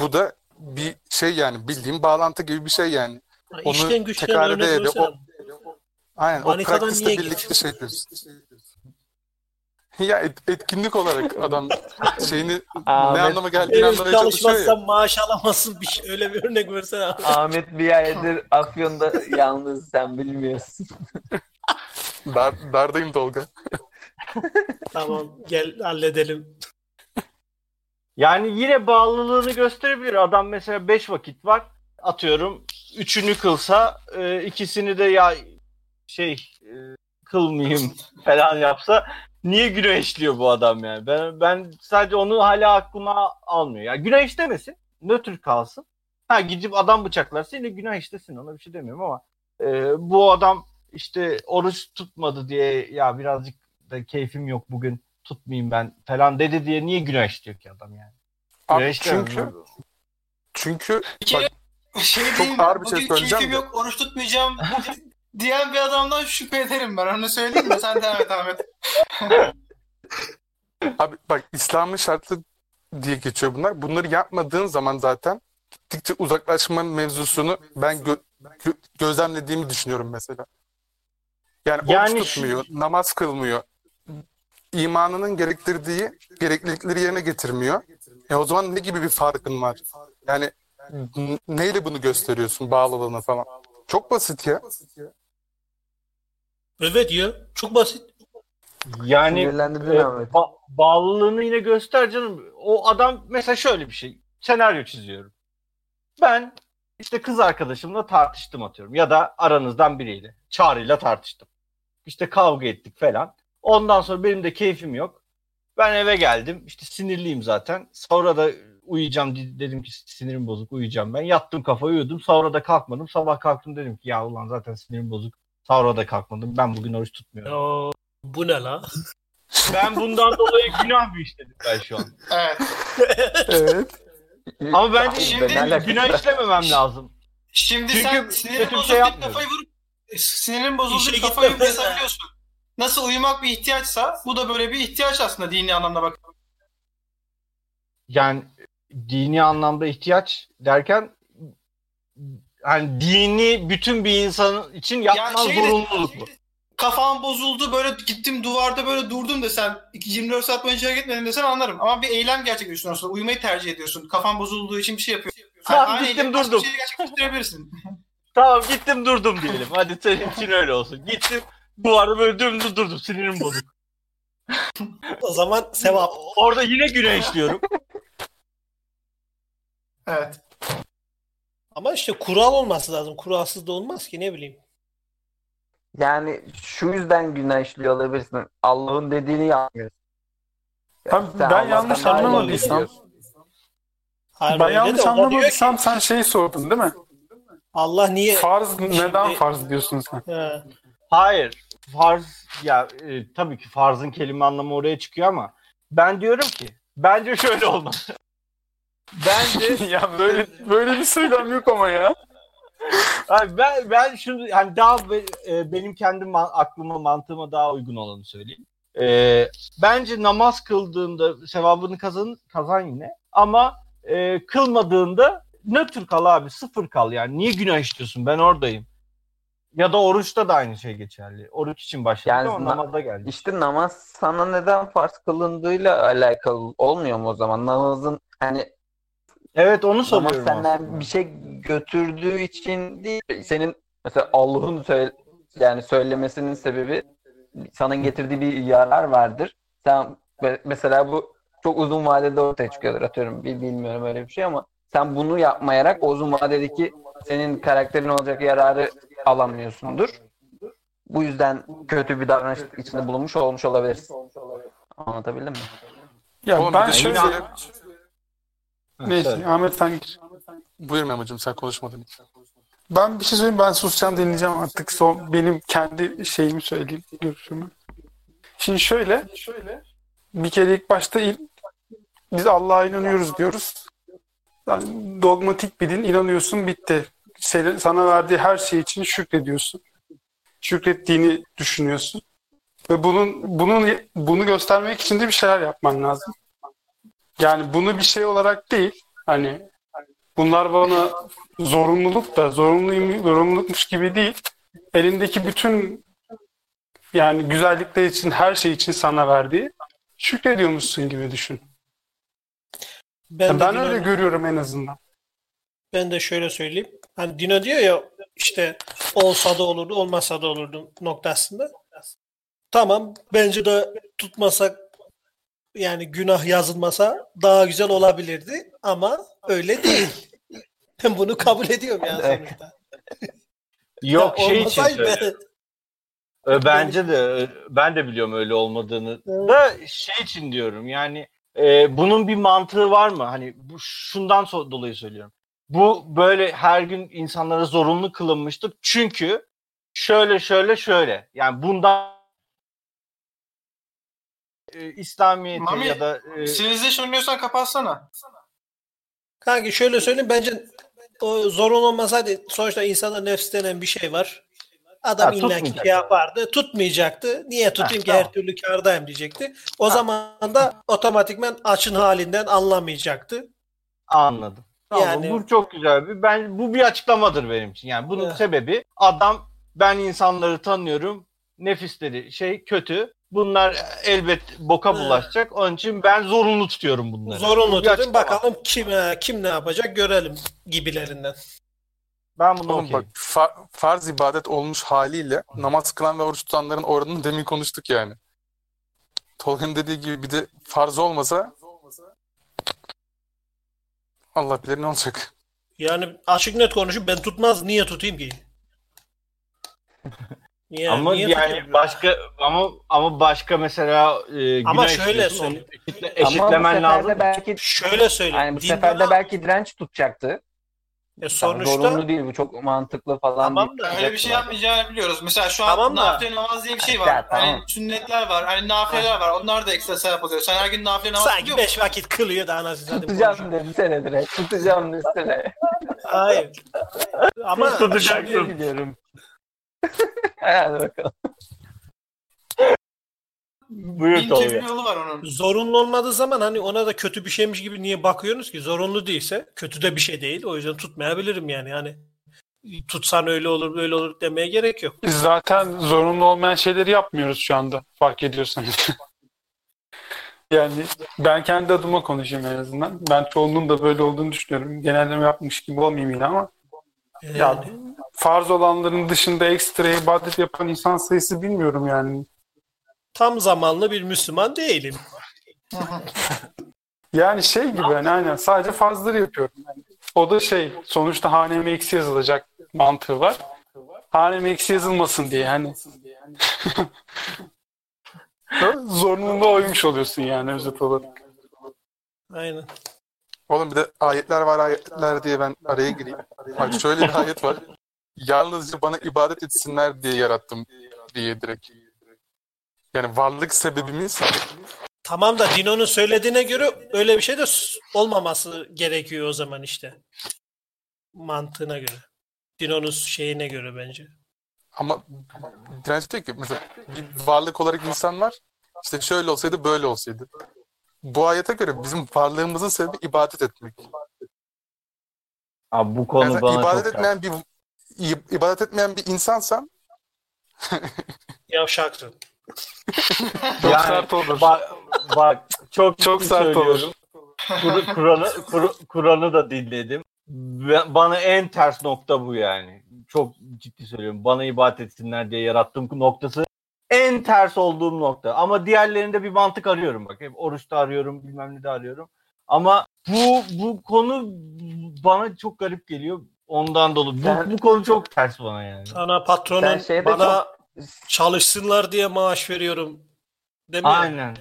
Bu da bir şey yani bildiğin bağlantı gibi bir şey yani. Onu İşten güçten tekrar örnek ede ede o aynen o Manitadan praktiste niye birlikte şey yapıyorsun. Ya et- etkinlik olarak adam şeyini ne Ahmet, anlama geldiğini Evet, anlamaya çalışıyor ya. çalışmazsan maaş alamazsın bir şey. Öyle bir örnek versene abi. Ahmet bir aydır Afyon'da yalnız sen bilmiyorsun. Dar, dardayım Tolga. Tamam gel halledelim. Yani yine bağlılığını gösterebilir. Adam mesela 5 vakit var. Atıyorum üçünü kılsa e, ikisini de ya şey e, kılmayayım falan yapsa niye günah işliyor bu adam yani? Ben ben sadece onu hala aklıma almıyor. Ya günah işlemesin. Nötr kalsın. Ha gidip adam bıçaklarsa yine günah işlesin. Ona bir şey demiyorum ama e, bu adam işte oruç tutmadı diye ya birazcık da keyfim yok bugün tutmayayım ben falan dedi diye niye günah işliyor ki adam yani? Abi Günah çünkü mi? çünkü bak şey çok mi? ağır bir şey Bugün söyleyeceğim keyfim de. yok, oruç tutmayacağım diyen bir adamdan şüphe ederim ben. Onu söyleyeyim mi? Sen devam et Ahmet. Abi bak İslam'ın şartı diye geçiyor bunlar. Bunları yapmadığın zaman zaten gittikçe uzaklaşma mevzusunu ben gö- gö- gözlemlediğimi düşünüyorum mesela. Yani, Yani oruç tutmuyor, namaz kılmıyor. İmanının gerektirdiği gereklilikleri yerine getirmiyor. E o zaman ne gibi bir farkın var? Yani n- neyle bunu gösteriyorsun bağlılığını falan? Çok basit ya. Evet ya çok basit. Yani Sinirlendirdin e, Ahmet. ba- bağlılığını yine göster canım. O adam mesela şöyle bir şey. Senaryo çiziyorum. Ben işte kız arkadaşımla tartıştım atıyorum. Ya da aranızdan biriyle. Çağrı'yla tartıştım. İşte kavga ettik falan. Ondan sonra benim de keyfim yok. Ben eve geldim. İşte sinirliyim zaten. Sonra da uyuyacağım. de- Dedim ki sinirim bozuk uyuyacağım ben. Yattım kafayı uyudum. Sonra da kalkmadım. Sabah kalktım dedim ki ya ulan zaten sinirim bozuk. Sonra da kalkmadım. Ben bugün oruç tutmuyorum. Ya, bu ne la? Ben bundan dolayı günah mı işledim ben şu an? Evet. Evet. Ama bence Şimdi- alakası günah işlememem lazım. Şimdi Çünkü sen sinirin şey bozuldu yapmıyorum. kafayı vurup sinirin bozuldu kafayı yazabiliyorsun. Nasıl uyumak bir ihtiyaçsa bu da böyle bir ihtiyaç aslında dini anlamda bak. Yani dini anlamda ihtiyaç derken hani dini bütün bir insan için yapman şeyde- zorunluluk bu. Kafam bozuldu böyle gittim duvarda böyle durdum desen 24 saat boyunca hareket etmedin desen anlarım. Ama bir eylem gerçekleştiriyorsun. Uyumayı tercih ediyorsun. Kafan bozulduğu için bir şey yapıyorsun. Tamam, aynı gittim, durdum. bir şeyle gerçekleştirebilirsin. Tamam gittim durdum diyelim. Hadi senin için öyle olsun. Gittim duvarda böyle dümdüz durdum. Sinirim bozuk. O zaman sevap. Orada yine günah işliyorum. evet. Ama işte kural olması lazım. Kuralsız da olmaz ki ne bileyim. Yani şu yüzden günah işliyor olabilirsin. Allah'ın dediğini yapmıyorsun. Abi Sen ben Allah'tan yanlış anlamadıysam-. Hayır, Ben yanlış anlamadıysam ki, sen şeyi sordun değil mi? Allah niye? Farz neden Şimdi- farz diyorsun sen? He. Hayır. Farz ya e, tabii ki farzın kelime anlamı oraya çıkıyor ama ben diyorum ki bence şöyle olmalı. Bence ya böyle böyle bir söylem yok ama ya. Abi ben ben şunu hani daha be- e, benim kendi ma- aklıma mantığıma daha uygun olanı söyleyeyim. E, bence namaz kıldığında sevabını kazan kazan yine ama e, kılmadığında nötr kal abi sıfır kal yani niye günah işliyorsun ben oradayım. Ya da oruçta da aynı şey geçerli. Oruç için başladık Yani ama na- namaza geldik. İşte namaz sana neden farz kılındığıyla alakalı olmuyor mu o zaman? Namazın hani Evet onu soruyorum senden aslında. bir şey götürdüğü için değil. Senin mesela Allah'ın söyle, yani söylemesinin sebebi sana getirdiği bir yarar vardır. Sen me- mesela bu çok uzun vadede ortaya çıkıyordur atıyorum. Bil- Bilmiyorum öyle bir şey ama sen bunu yapmayarak o uzun vadedeki senin karakterin olacak yararı alamıyorsundur. Bu yüzden kötü bir davranış içinde bulunmuş olmuş olabilirsin. Anlatabildim mi? Ya Oğlum ben şöyle neyse söyle. Ahmet sen gir. Buyur Memo'cum sen konuşmadın hiç. Ben bir şey söyleyeyim ben susacağım dinleyeceğim artık son benim kendi şeyimi söyleyeyim görüşümü. Şimdi şöyle bir kere ilk başta il- biz Allah'a inanıyoruz diyoruz. Yani dogmatik bir din inanıyorsun bitti. Seni- Sana verdiği her şey için şükrediyorsun. Şükrettiğini düşünüyorsun. Ve bunun bunun bunu göstermek için de bir şeyler yapman lazım. Yani bunu bir şey olarak değil. Hani bunlar bana zorunluluk da zorunluyum, zorunlulukmuş gibi değil. Elindeki bütün yani güzellikler için her şey için sana verdiği şükrediyormuşsun gibi düşün. Ben, Ben, de öyle Dino- görüyorum en azından. ben de şöyle söyleyeyim. Hani Dino diyor ya işte olsa da olurdu olmasa da olurdu noktasında. Tamam bence de tutmasak yani günah yazılmasa daha güzel olabilirdi ama öyle değil. Ben bunu kabul ediyorum yani Evet. sonuçta. Yok Ya şey için. Ö, Bence de ben de biliyorum öyle olmadığını. Da şey için diyorum yani e, bunun bir mantığı var mı? Hani bu şundan so- dolayı söylüyorum. Bu böyle her gün insanlara zorunlu kılınmıştır. Çünkü şöyle şöyle şöyle. Yani bundan e, İslamiyet'e Mami, ya da e, Sizde şunu diyorsan kapatsana. Kanki şöyle söyleyeyim bence o zorun olmasaydı sonuçta insanda nefs denen bir şey var. Adam Ha, illa ki şey yapardı. Tutmayacaktı. Niye tutayım ki tamam. her türlü kârdayım diyecekti. O zaman da otomatikmen açın halinden anlamayacaktı. Anladım. Tamam, Yani- bu çok güzel bir ben bu bir açıklamadır benim için. Yani bunun Evet. sebebi adam ben insanları tanıyorum. Nefisleri şey kötü. Bunlar elbet boka bulaşacak. Onun için ben zorunlu tutuyorum bunları. Zorunlu tutun bakalım kim e, kim ne yapacak görelim gibilerinden. Ben bunu Oğlum okeyim. bak fa- farz ibadet olmuş haliyle namaz kılan ve oruç tutanların oranını demin konuştuk yani. Tolga'nın dediği gibi bir de farz olmasa Allah bilir ne olacak. Yani açık net konuşup ben tutmaz niye tutayım ki? Niye, ama niye yani başka ama ama başka mesela e, Ama şöyle söyle. eşitle- Ama bu eşitlemen sefer lazım. belki Şöyle söyleyeyim. yani bu sefer de belki direnç tutacaktı. E sonuçta Zorunlu değil bu çok mantıklı falan Tamam da- Öyle bir şey yapmayacağını biliyoruz. Mesela şu an Tamam nafile namaz diye bir şey var. Ya, tamam. Hani sünnetler var. Hani nafileler var. Onlar da ekstra sevap oluyor. Sen her gün nafile namaz sanki beş vakit kılıyor da anasını satayım. Tutacağım desene direkt. Tutacağım desene. Hayır. Ama Tutacaksın. Biliyorum. Hadi bakalım. Buyur Tolga. yolu var onun. zorunlu olmadığı zaman hani ona da kötü bir şeymiş gibi niye bakıyorsunuz ki? Zorunlu değilse kötü de bir şey değil. O yüzden tutmayabilirim yani. Hani tutsan öyle olur böyle olur demeye gerek yok. Biz zaten zorunlu olmayan şeyleri yapmıyoruz şu anda fark ediyorsanız. yani ben kendi adıma konuşayım en azından. Ben çoğunluğun da böyle olduğunu düşünüyorum. Genelleme yapmış gibi olmayayım yine ama Yani, ya farz olanların dışında ekstra ibadet yapan insan sayısı bilmiyorum yani. tam zamanlı bir Müslüman değilim. Yani şey gibi hani aynen sadece farzları yapıyorum. Yani o da şey sonuçta haneme eksi yazılacak mantığı var. Haneme eksi yazılmasın diye hani. Zorunluluğa uymuş oluyorsun yani özet olarak. Aynen. Oğlum bir de ayetler var ayetler diye ben araya gireyim. Bak şöyle bir ayet var. Yalnızca bana ibadet etsinler diye yarattım diye direkt. Yani varlık sebebimiz Tamam da Dino'nun söylediğine göre öyle bir şey de s- olmaması gerekiyor o zaman işte. Mantığına göre. Dino'nun şeyine göre bence. ama direnç diyor ki mesela bir varlık olarak insan var. İşte şöyle olsaydı böyle olsaydı. Bu ayete göre bizim varlığımızın sebebi ibadet etmek. Abi bu Yani konu sen bana ibadet çok etmeyen bir ibadet etmeyen bir insansan Yavşaksın. çok Yani sert olur. Bak, bak çok Çok sert olur. Kur- Kur'an'ı Kur- Kur'an'ı da dinledim. Bana en ters nokta bu yani. Çok ciddi söylüyorum. Bana ibadet etsinler diye yarattığım noktası en ters olduğum nokta. Ama diğerlerinde bir mantık arıyorum bak. Hep oruçta arıyorum, bilmem ne de arıyorum. Ama bu bu konu bana çok garip geliyor. Ondan dolayı. Bu, Sen- bu konu çok ters bana yani. Sana patronun Sen şeyde bana çalışsınlar diye maaş veriyorum. Demiyor. Aynen.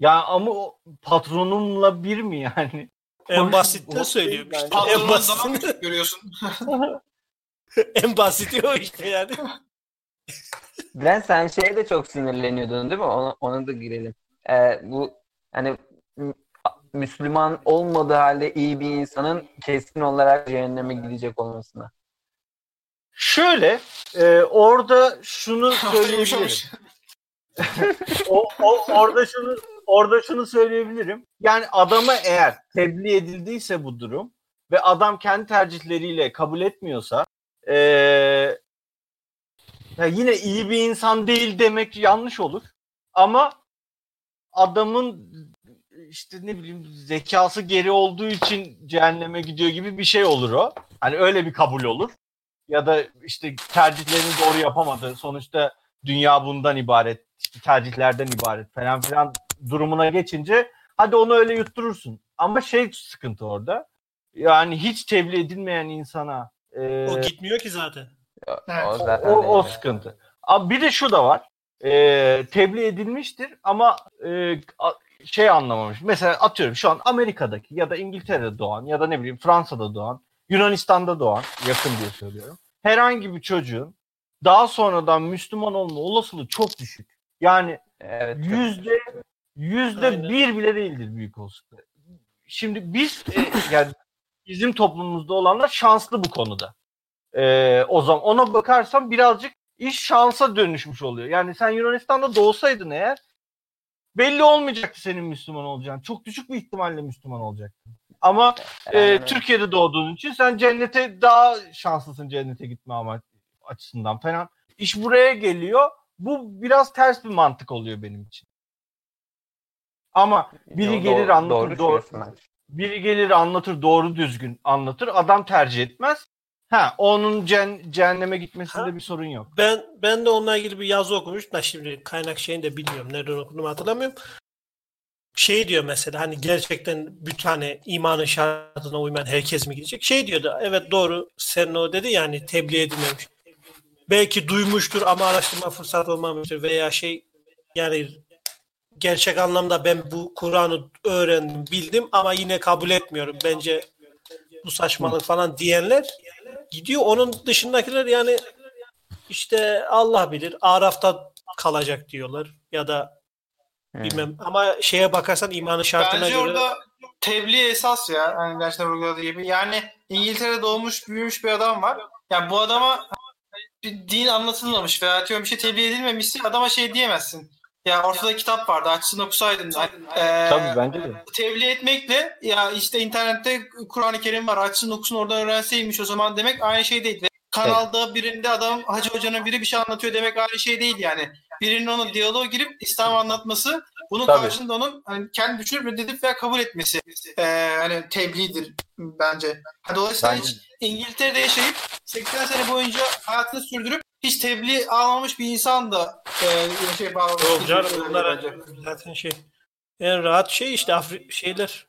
Ya ama o patronumla bir mi yani? En basit O- de söylüyorum işte. En Patronun basit, küçük görüyorsun. en basiti o işte yani. Bülent sen şeye de çok sinirleniyordun değil mi? Ona, ona da girelim. Ee, bu hani m- Müslüman olmadığı halde iyi bir insanın kesin olarak cehenneme gidecek olmasına. Şöyle e, orada şunu söyleyebilirim. O, o, orada şunu orada şunu söyleyebilirim. Yani adama eğer tebliğ edildiyse bu durum ve adam kendi tercihleriyle kabul etmiyorsa e, ya yine iyi bir insan değil demek yanlış olur. Ama adamın işte ne bileyim zekası geri olduğu için cehenneme gidiyor gibi bir şey olur o. Hani öyle bir kabul olur. Ya da işte tercihlerini doğru yapamadı. Sonuçta dünya bundan ibaret, işte tercihlerden ibaret falan filan durumuna geçince hadi onu öyle yutturursun. Ama şey sıkıntı orada. Yani hiç tebliğ edilmeyen insana e, O gitmiyor ki zaten. Evet. O zaten o, o sıkıntı. Abi bir de şu da var. E, tebliğ edilmiştir ama e, şey anlamamış. Mesela atıyorum şu an Amerika'daki ya da İngiltere'de doğan ya da ne bileyim Fransa'da doğan, Yunanistan'da doğan yakın diye söylüyorum. Herhangi bir çocuğun daha sonradan Müslüman olma olasılığı çok düşük. Yani Evet. yüzde yüzde Aynen. bir bile değildir büyük olasılıkla. Şimdi biz e, yani bizim toplumumuzda olanlar şanslı bu konuda. E, o zaman ona bakarsam birazcık iş şansa dönüşmüş oluyor. Yani sen Yunanistan'da doğsaydın eğer belli olmayacaktı senin Müslüman olacağın. Çok düşük bir ihtimalle Müslüman olacaktın. Ama e. Türkiye'de doğduğun için sen cennete daha şanslısın cennete gitme ama açısından falan. İş buraya geliyor. Bu biraz ters bir mantık oluyor benim için. Ama biri Yo, gelir doğru- anlatır doğru doğru, biri gelir anlatır doğru düzgün anlatır. Adam tercih etmez. Ha onun cen- cehenneme gitmesinde Ha? bir sorun yok. Ben ben de onunla ilgili bir yazı okumuştum da şimdi kaynak şeyini de bilmiyorum. Nereden okudum hatırlamıyorum. Şey diyor mesela hani gerçekten bütün hani imanın şartına uymayan herkes mi gidecek? Şey diyordu evet doğru sen o dedi yani tebliğ edilmemiş. Belki duymuştur ama araştırma fırsat olmamıştır veya şey yani gerçek anlamda ben bu Kur'an'ı öğrendim bildim ama yine kabul etmiyorum. Bence bu saçmalık falan diyenler gidiyor. Onun dışındakiler yani işte Allah bilir Araf'ta kalacak diyorlar ya da Hmm. bilmem ama şeye bakarsan imanı şartına Bence göre orada tebliğ esas ya. Yani gerçekten vurguladığı gibi. Yani İngiltere'de doğmuş büyümüş bir adam var. Ya bu adama bir din anlatılmamış veya atıyorum bir şey tebliğ edilmemişse adama şey diyemezsin. Ya ortada kitap vardı açsın okusaydın. Ee, Tabii bence de. tebliğ etmekle ya işte internette Kur'an-ı Kerim var açsın okusun oradan öğrenseymiş o zaman demek aynı şey değil. Ve kanalda birinde adam Hacı Hoca'nın biri bir şey anlatıyor demek aynı şey değil yani. Birinin onun diyaloğa girip İslam anlatması bunun Tabii. karşılığında onun hani kendi düşünüp reddedip veya kabul etmesi ee, hani tebliğdir bence. Dolayısıyla Bence hiç İngiltere'de yaşayıp 80 sene boyunca hayatını sürdürüp hiç tebliğ almamış bir insan da e, şey bağlamış. Yok canım bunlar zaten şey en rahat şey işte Afri şeyler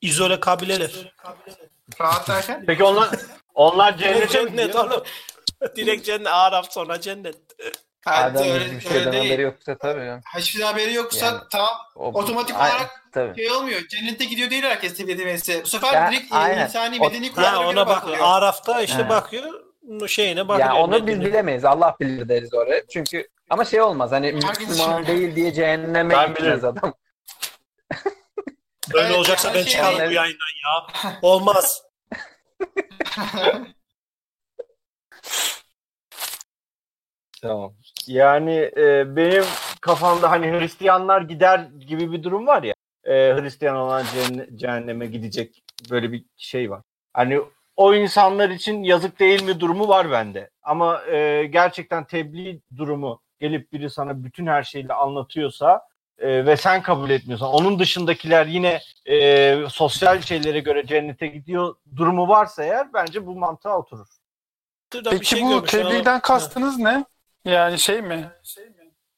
izole kabileler. Rahat derken. Peki onlar onlar cennete mi cennet oğlum. Direkt cennet Arap sonra cennet. Ha, Adam öyle, hiçbir öyle şeyden değil. haberi yoksa tabii. ya. Hiçbir haberi yoksa Yani- tamam O- otomatik Ay- olarak tabii. şey olmuyor. Cennete gidiyor değil herkes tebliğ edilmesi. Bu sefer Ya, direkt e, aynen. insani medeni Ha, kurallara göre ona bak. bakılıyor. Araf'ta işte He. bakıyor şeyine bakıyor. Yani onu biz bilemeyiz. Allah bilir deriz oraya. Çünkü ama şey olmaz hani Müslüman değil diye cehenneme Ben gitmez adam. Böyle Evet, olacaksa ben şey çıkarım bu yayından ya. Olmaz. Tamam. Yani e, benim kafamda hani Hristiyanlar gider gibi bir durum var ya. E, Hristiyan olan cehenne- cehenneme gidecek böyle bir şey var. Hani o insanlar için yazık değil mi durumu var bende. Ama e, gerçekten tebliğ durumu gelip biri sana bütün her şeyle anlatıyorsa e, ve sen kabul etmiyorsan onun dışındakiler yine e, sosyal şeylere göre cennete gidiyor durumu varsa eğer bence bu mantığa oturur. Peki şey bu tebliğden kastınız ne? Yani şey mi?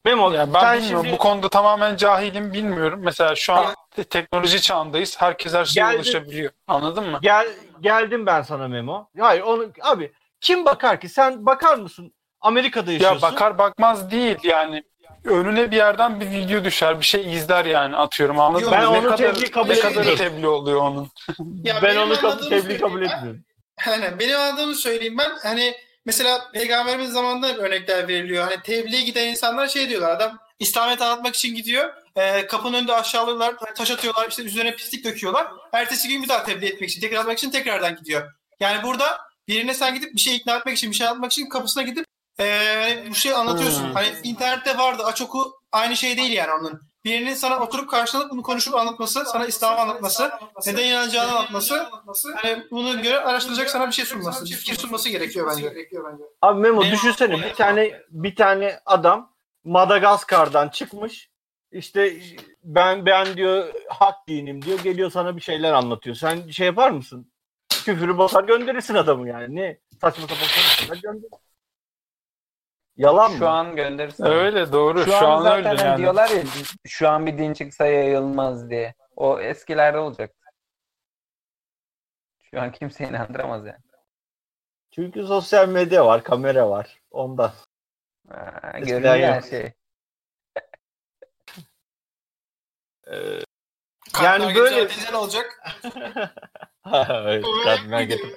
Memo Yani ben sen bilmiyorum. şimdi- Bu konuda tamamen cahilim bilmiyorum. Mesela şu an te- teknoloji çağındayız. Herkes her şeye Geldi. ulaşabiliyor. Anladın mı? Gel geldim ben sana Memo. Hayır onu abi kim bakar ki? Sen bakar mısın? Amerika'da yaşıyorsun. Ya bakar bakmaz değil yani. Önüne bir yerden bir video düşer, bir şey izler yani atıyorum. Anladın Yok, mı? ben ne onu kadar, tebliğ kabul ne kadar etmiyorum. tebliğ oluyor onun. Ya ben onu tebliğ söyleyeyim kabul etmiyorum. Hani benim anladığımı söyleyeyim ben. Hani mesela peygamberimiz zamanında örnekler veriliyor. Hani tebliğe giden insanlar şey diyorlar. Adam İslamiyet anlatmak için gidiyor. E, kapının önünde aşağılıyorlar, taş atıyorlar, işte üzerine pislik döküyorlar. Ertesi gün bir daha tebliğ etmek için, tekrar atmak için tekrardan gidiyor. Yani burada birine sen gidip bir şey ikna etmek için, bir şey anlatmak için kapısına gidip e, bu şey anlatıyorsun. Hmm. Hani internette vardı, aç oku aynı şey değil yani onun. Birinin sana oturup karşılanıp bunu konuşup anlatması, sana İslam'ı anlatması, neden inanacağını anlatması, hani bunu göre araştıracak sana bir şey sunması, bir fikir sunması gerekiyor bence. Abi Memo düşünsene bir tane bir tane adam Madagaskar'dan çıkmış. İşte ben ben diyor hak dinim diyor. Geliyor sana bir şeyler anlatıyor. Sen şey yapar mısın? Küfürü basar gönderirsin adamı yani. Ne saçma sapan konuşmalar gönder. Yalan mı? Şu an gönderirsin. Öyle doğru. Şu, Şu, an, an, zaten öyle hani yani. diyorlar ya şu an bir din çıksa yayılmaz diye. O eskilerde olacak. Şu an kimse inandıramaz yani. Çünkü sosyal medya var, kamera var. Ondan. Ha, görünüyor her yok. şey. Ee, Yani böyle- ne olacak? evet, katmer getir.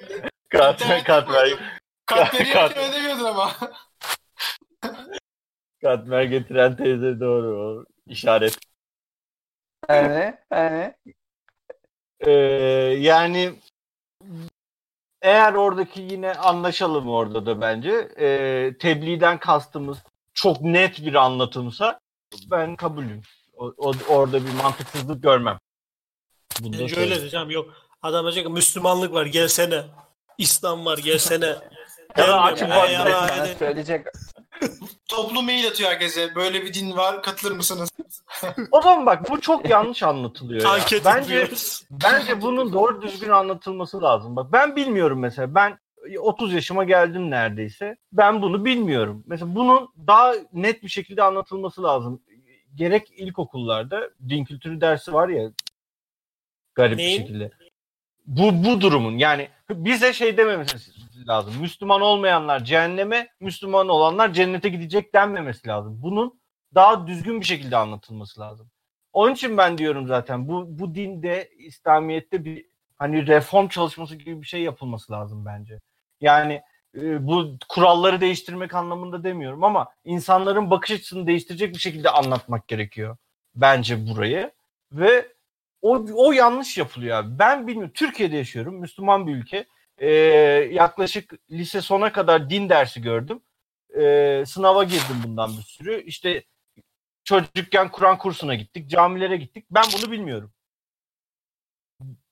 Katmer, katmer, Kart- ödemiyordun ama. Katmer getiren teyze doğru. O işaret. Hani, hani. Ee, yani eğer oradaki yine anlaşalım orada da bence e, tebliğden kastımız çok net bir anlatımsa ben kabulüm. O, o- orada bir mantıksızlık görmem. Bunu da Bence öyle diyeceğim yok. Adam diyecek Müslümanlık var gelsene. İslam var gelsene. Ya da açık ya. söyleyecek Toplu mail atıyor herkese. Böyle bir din var katılır mısınız? O zaman bak bu çok yanlış anlatılıyor. ya. Anket Bence yapıyoruz. bence bunun doğru düzgün anlatılması lazım. Bak ben bilmiyorum mesela. Ben 30 yaşıma geldim neredeyse. Ben bunu bilmiyorum. Mesela bunun daha net bir şekilde anlatılması lazım. Gerek ilkokullarda din kültürü dersi var ya garip Neyin? bir şekilde. Bu bu durumun yani bize şey dememesi lazım. Müslüman olmayanlar cehenneme, Müslüman olanlar cennete gidecek denmemesi lazım. Bunun daha düzgün bir şekilde anlatılması lazım. Onun için ben diyorum zaten bu bu dinde İslamiyet'te bir hani reform çalışması gibi bir şey yapılması lazım bence. Yani e, bu kuralları değiştirmek anlamında demiyorum ama insanların bakış açısını değiştirecek bir şekilde anlatmak gerekiyor bence burayı ve o, o yanlış yapılıyor abi. Ben bilmiyorum. Türkiye'de yaşıyorum. Müslüman bir ülke. Ee, yaklaşık lise sona kadar din dersi gördüm. Ee, sınava girdim bundan bir sürü. İşte çocukken Kur'an kursuna gittik. Camilere gittik. Ben bunu bilmiyorum.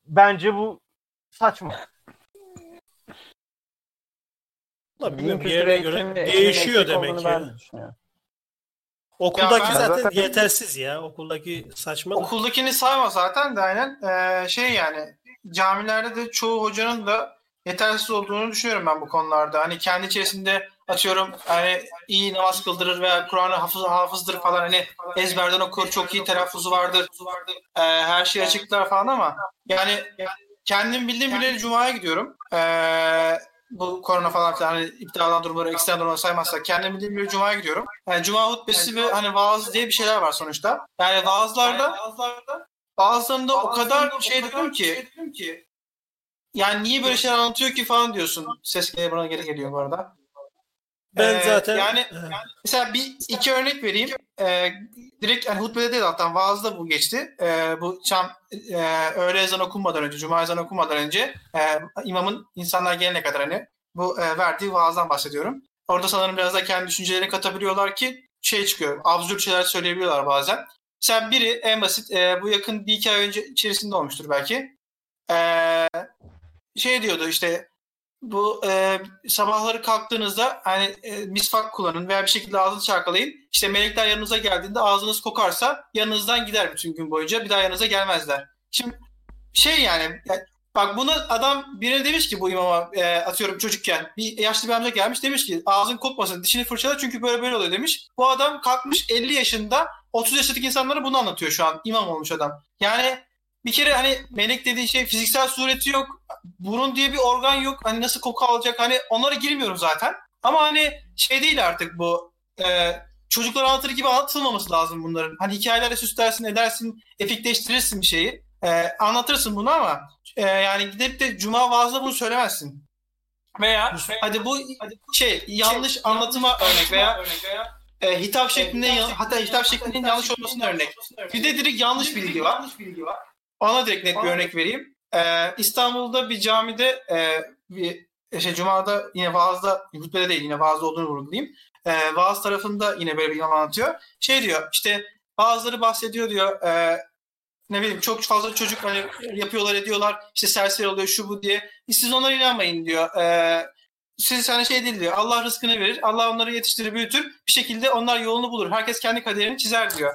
Bence bu saçma. Bilmiyorum, yerine göre değişiyor demek düşünüyorum. Okuldaki Ya zaten, zaten- yetersiz ya. Okuldaki saçma. da. Okuldakini sayma zaten de aynen. Ee, şey yani camilerde de çoğu hocanın da yetersiz olduğunu düşünüyorum ben bu konularda. Hani kendi içerisinde atıyorum hani iyi namaz kıldırır veya Kur'an'ı hafız, hafızdır falan hani ezberden okur, çok iyi telaffuzu vardır. Ee, her şeyi açıklar falan ama yani kendim bildiğim bileli Cuma'ya gidiyorum. Ee, bu korona falan filan hani iptal durumları, ekstrem durumları saymazsak kendim bildiğim bileli Cuma'ya gidiyorum. Yani Cuma hutbesi ve hani vaaz diye bir şeyler var sonuçta. Yani vaazlarda bazılarında o kadar şey dedim ki yani niye böyle şeyler anlatıyor ki falan diyorsun. Ses geliyor bana geri geliyor bu arada. Ben Ee, zaten yani He. Mesela bir iki örnek vereyim. Ee, direkt hani hutbede değil hatta vaazda bu geçti. Ee, bu çam e, öğle ezan okunmadan önce, cuma ezan okunmadan önce e, imamın insanlar gelene kadar hani bu e, verdiği vaazdan bahsediyorum. Orada sanırım biraz da kendi düşüncelerini katabiliyorlar ki şey çıkıyor. Absürt şeyler söyleyebiliyorlar bazen. Mesela biri en basit e, bu yakın bir iki ay önce içerisinde olmuştur belki. E, şey diyordu işte bu e, sabahları kalktığınızda hani e, misvak kullanın veya bir şekilde ağzınızı çarkalayın. İşte melekler yanınıza geldiğinde ağzınız kokarsa yanınızdan gider bütün gün boyunca. Bir daha yanınıza gelmezler. Şimdi şey yani, yani bak bunu adam birine demiş ki bu imama e, atıyorum çocukken bir yaşlı bir amca gelmiş demiş ki ağzın kokmasın dişini fırçala çünkü böyle böyle oluyor demiş. Bu adam kalkmış 50 yaşında 30 yaşındaki insanlara bunu anlatıyor şu an imam olmuş adam. Yani bir kere hani melek dediği şey fiziksel sureti yok. Burun diye bir organ yok. Hani nasıl koku alacak? Hani onlara girmiyorum zaten. Ama hani şey değil artık bu. E, çocuklar anlatır gibi anlatılmaması lazım bunların. Hani hikayelerle süslersin, edersin, epikleştirirsin bir şeyi. E, anlatırsın bunu ama e, yani gidip de cuma vaazda bunu söylemezsin. Veya hadi bu şey yanlış anlatıma örnek veya e, hitap şeklinde yan- hatta hitap şeklinin yanlış olmasına örnek. Bir de direkt yanlış bilgi var. Ona direkt net bir örnek vereyim. Ee, İstanbul'da bir camide e, bir şey Cuma'da yine vaazda hutbede değil yine vaazda olduğunu vurgulayayım. Ee, vaaz tarafında yine böyle bir imam anlatıyor. Şey diyor işte bazıları bahsediyor diyor e, ne bileyim çok fazla çocuk hani yapıyorlar ediyorlar işte serseri oluyor şu bu diye. Siz onlara inanmayın diyor. Ee, siz hani şey değil diyor. Allah rızkını verir. Allah onları yetiştirir büyütür. Bir şekilde onlar yolunu bulur. Herkes kendi kaderini çizer diyor.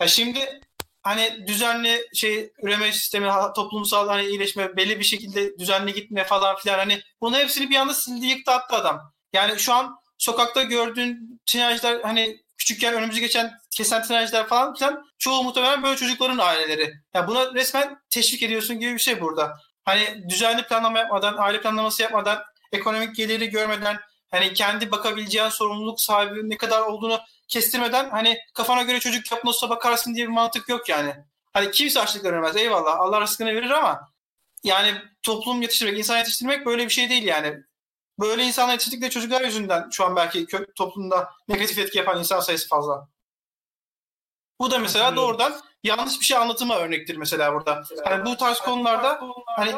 Ya şimdi hani düzenli şey üreme sistemi, toplumsal hani iyileşme, belli bir şekilde düzenli gitme falan filan hani bunu hepsini bir anda sildi yıktı attı adam. Yani şu an sokakta gördüğün tinerciler hani küçükken önümüzü geçen kesen tinerciler falan filan çoğu muhtemelen böyle çocukların aileleri. Yani buna resmen teşvik ediyorsun gibi bir şey burada. Hani düzenli planlama yapmadan, aile planlaması yapmadan, ekonomik geliri görmeden, hani kendi bakabileceğin sorumluluk sahibi ne kadar olduğunu kestirmeden hani kafana göre çocuk yap nasılsa bakarsın diye bir mantık yok yani. Hani kimse açlıkla ölmez eyvallah Allah rızkını verir ama yani toplum yetiştirmek, insan yetiştirmek böyle bir şey değil yani. Böyle insanlar yetiştirdikleri çocuklar yüzünden şu an belki toplumda negatif etki yapan insan sayısı fazla. Bu da mesela doğrudan yanlış bir şey anlatıma örnektir mesela burada. Hani bu tarz konularda hani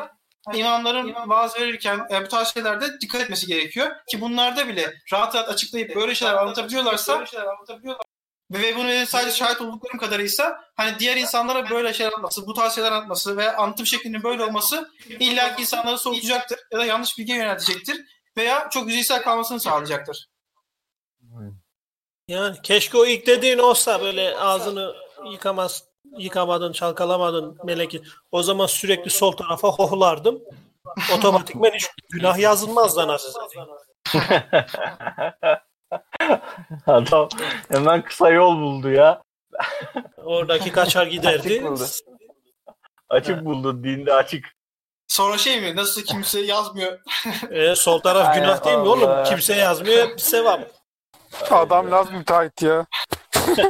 imamların vaaz verirken e, bu tarz şeylerde dikkat etmesi gerekiyor. Ki bunlarda bile rahat rahat açıklayıp böyle şeyler anlatabiliyorlarsa ve bunu sadece şahit olduklarım kadarıysa hani diğer insanlara böyle şeyler anlatması, bu tarz şeyler anlatması ve anlatım şeklinin böyle olması illaki insanları soğutacaktır ya da yanlış bilgiye yöneltecektir veya çok yüzeysel kalmasını sağlayacaktır. Yani keşke o ilk dediğin olsa böyle ağzını yıkamaz yıkamadın, çalkalamadın meleki. O zaman sürekli sol tarafa hohlardım. Otomatikmen hiç günah yazılmazdı anasını satayım. Adam hemen kısa yol buldu ya. Oradaki kaçar giderdi. Açık buldu. Açık buldu. Dinde açık. Sonra şey mi nasıl kimse yazmıyor E, sol taraf Ay günah değil mi oğlum? Allah. Kimse yazmıyor, hep sevap. Adam lazım müteahhit ya.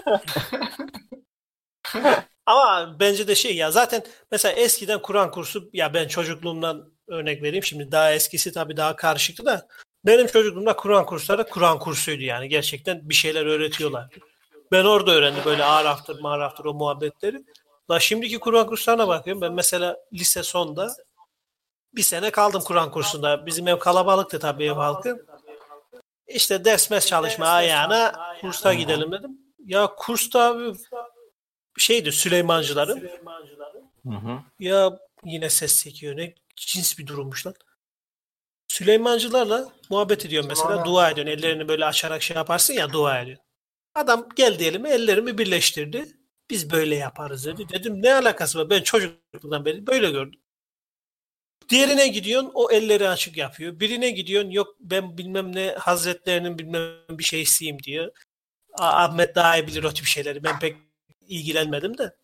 Ama bence de şey ya zaten mesela eskiden Kur'an kursu ya ben çocukluğumdan örnek vereyim şimdi daha eskisi tabii daha karışıktı da benim çocukluğumda Kur'an kursları Kur'an kursuydu yani gerçekten bir şeyler öğretiyorlar. Ben orada öğrendim böyle araftır maraftır o muhabbetleri. La şimdiki Kur'an kurslarına bakıyorum ben mesela lise sonda bir sene kaldım Kur'an kursunda. Bizim ev kalabalıktı tabii ev halkı. İşte ders mes çalışma ayağına kursa gidelim dedim. Ya kursta abi şeydi Süleymancıların. Hı hı. Ya yine ses çekiyor ne cins bir durummuş lan. Süleymancılarla muhabbet ediyor mesela Sonra- dua ediyorsun. Ellerini böyle açarak şey yaparsın ya dua ediyor. Adam geldi elime ellerimi birleştirdi. Biz böyle yaparız dedi. Dedim ne alakası var? Ben çocukluktan beri böyle gördüm. Diğerine gidiyorsun o elleri açık yapıyor. Birine gidiyorsun yok ben bilmem ne hazretlerinin bilmem bir şeysiyim diyor. Ahmet daha iyi bilir o tip şeyleri. Ben pek ilgilenmedim de.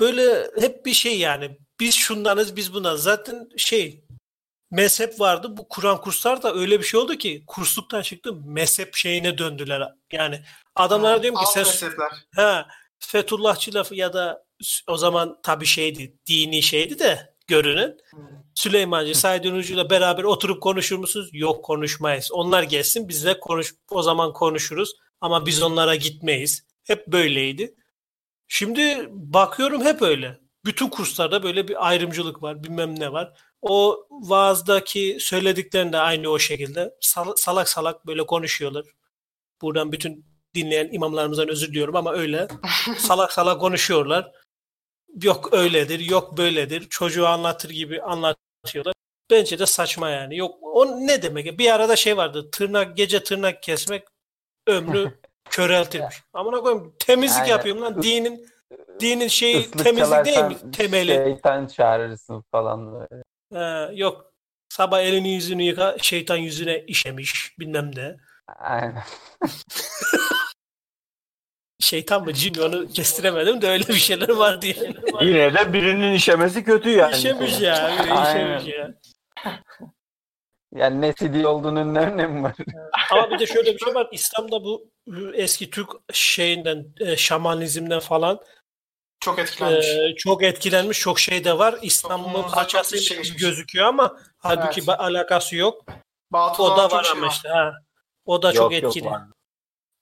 Böyle hep bir şey yani. Biz şundanız biz bundan. Zaten şey mezhep vardı. Bu Kur'an kurslar da öyle bir şey oldu ki kursluktan çıktı mezhep şeyine döndüler. Yani adamlara diyorum ki sen mezhepler. Ha, Fethullahçı lafı ya da o zaman tabii şeydi, dini şeydi de görünen. Süleymancı, Said Ünlücü'yle beraber oturup konuşur musunuz? Yok konuşmayız. Onlar gelsin biz de konuş, o zaman konuşuruz. Ama biz onlara gitmeyiz. Hep böyleydi. Şimdi bakıyorum hep öyle. Bütün kurslarda böyle bir ayrımcılık var, bilmem ne var. O vaazdaki söylediklerini de aynı o şekilde sal- salak salak böyle konuşuyorlar. Buradan bütün dinleyen imamlarımızdan özür diliyorum ama öyle salak salak konuşuyorlar. Yok öyledir, yok böyledir. Çocuğu anlatır gibi anlatıyorlar. Bence de saçma yani. Yok o ne demek? Bir arada şey vardı. Tırnak gece tırnak kesmek ömrü köreltirmiş. Amına koyayım temizlik Aynen. yapıyorum lan. Dinin dinin şeyi Islık temizlik değil mi? Temeli. Şeytan çağırırsın falan böyle. Ha, yok sabah elini yüzünü yıka şeytan yüzüne işemiş bilmem ne. Aynen. Şeytan mı cin mi onu kestiremedim de öyle bir şeyler var diye. Yine de birinin işemesi kötü yani. İşemiş ya. Aynen. işemiş ya. Yani ne CD olduğunun ne önemi var? Ama bir de şöyle bir şey var. İslam'da bu eski Türk şeyinden, e, şamanizmden falan Çok etkilenmiş. e, çok etkilenmiş. Çok şey de var. İslam'ın parçası çok şey gözüküyor ama halbuki Evet. ba- alakası yok. Batıl O da çok var şey ama var. işte. Ha. O da çok Yok, yok, etkili. var.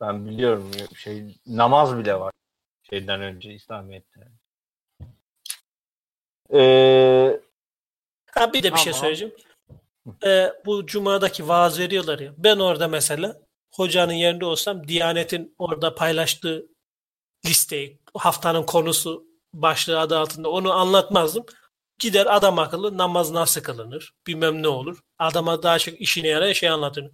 Ben biliyorum şey namaz bile var şeyden önce İslamiyet'te. Ee, Ha bir de bir şey Tamam. söyleyeceğim. Ee, bu cumadaki vaaz veriyorlar ya. Ben orada mesela hocanın yerinde olsam Diyanet'in orada paylaştığı listeyi, haftanın konusu başlığı adı altında onu anlatmazdım. Gider adam akıllı namaz nasıl kılınır, bilmem ne olur. Adama daha çok işine yarayan şey anlatırım.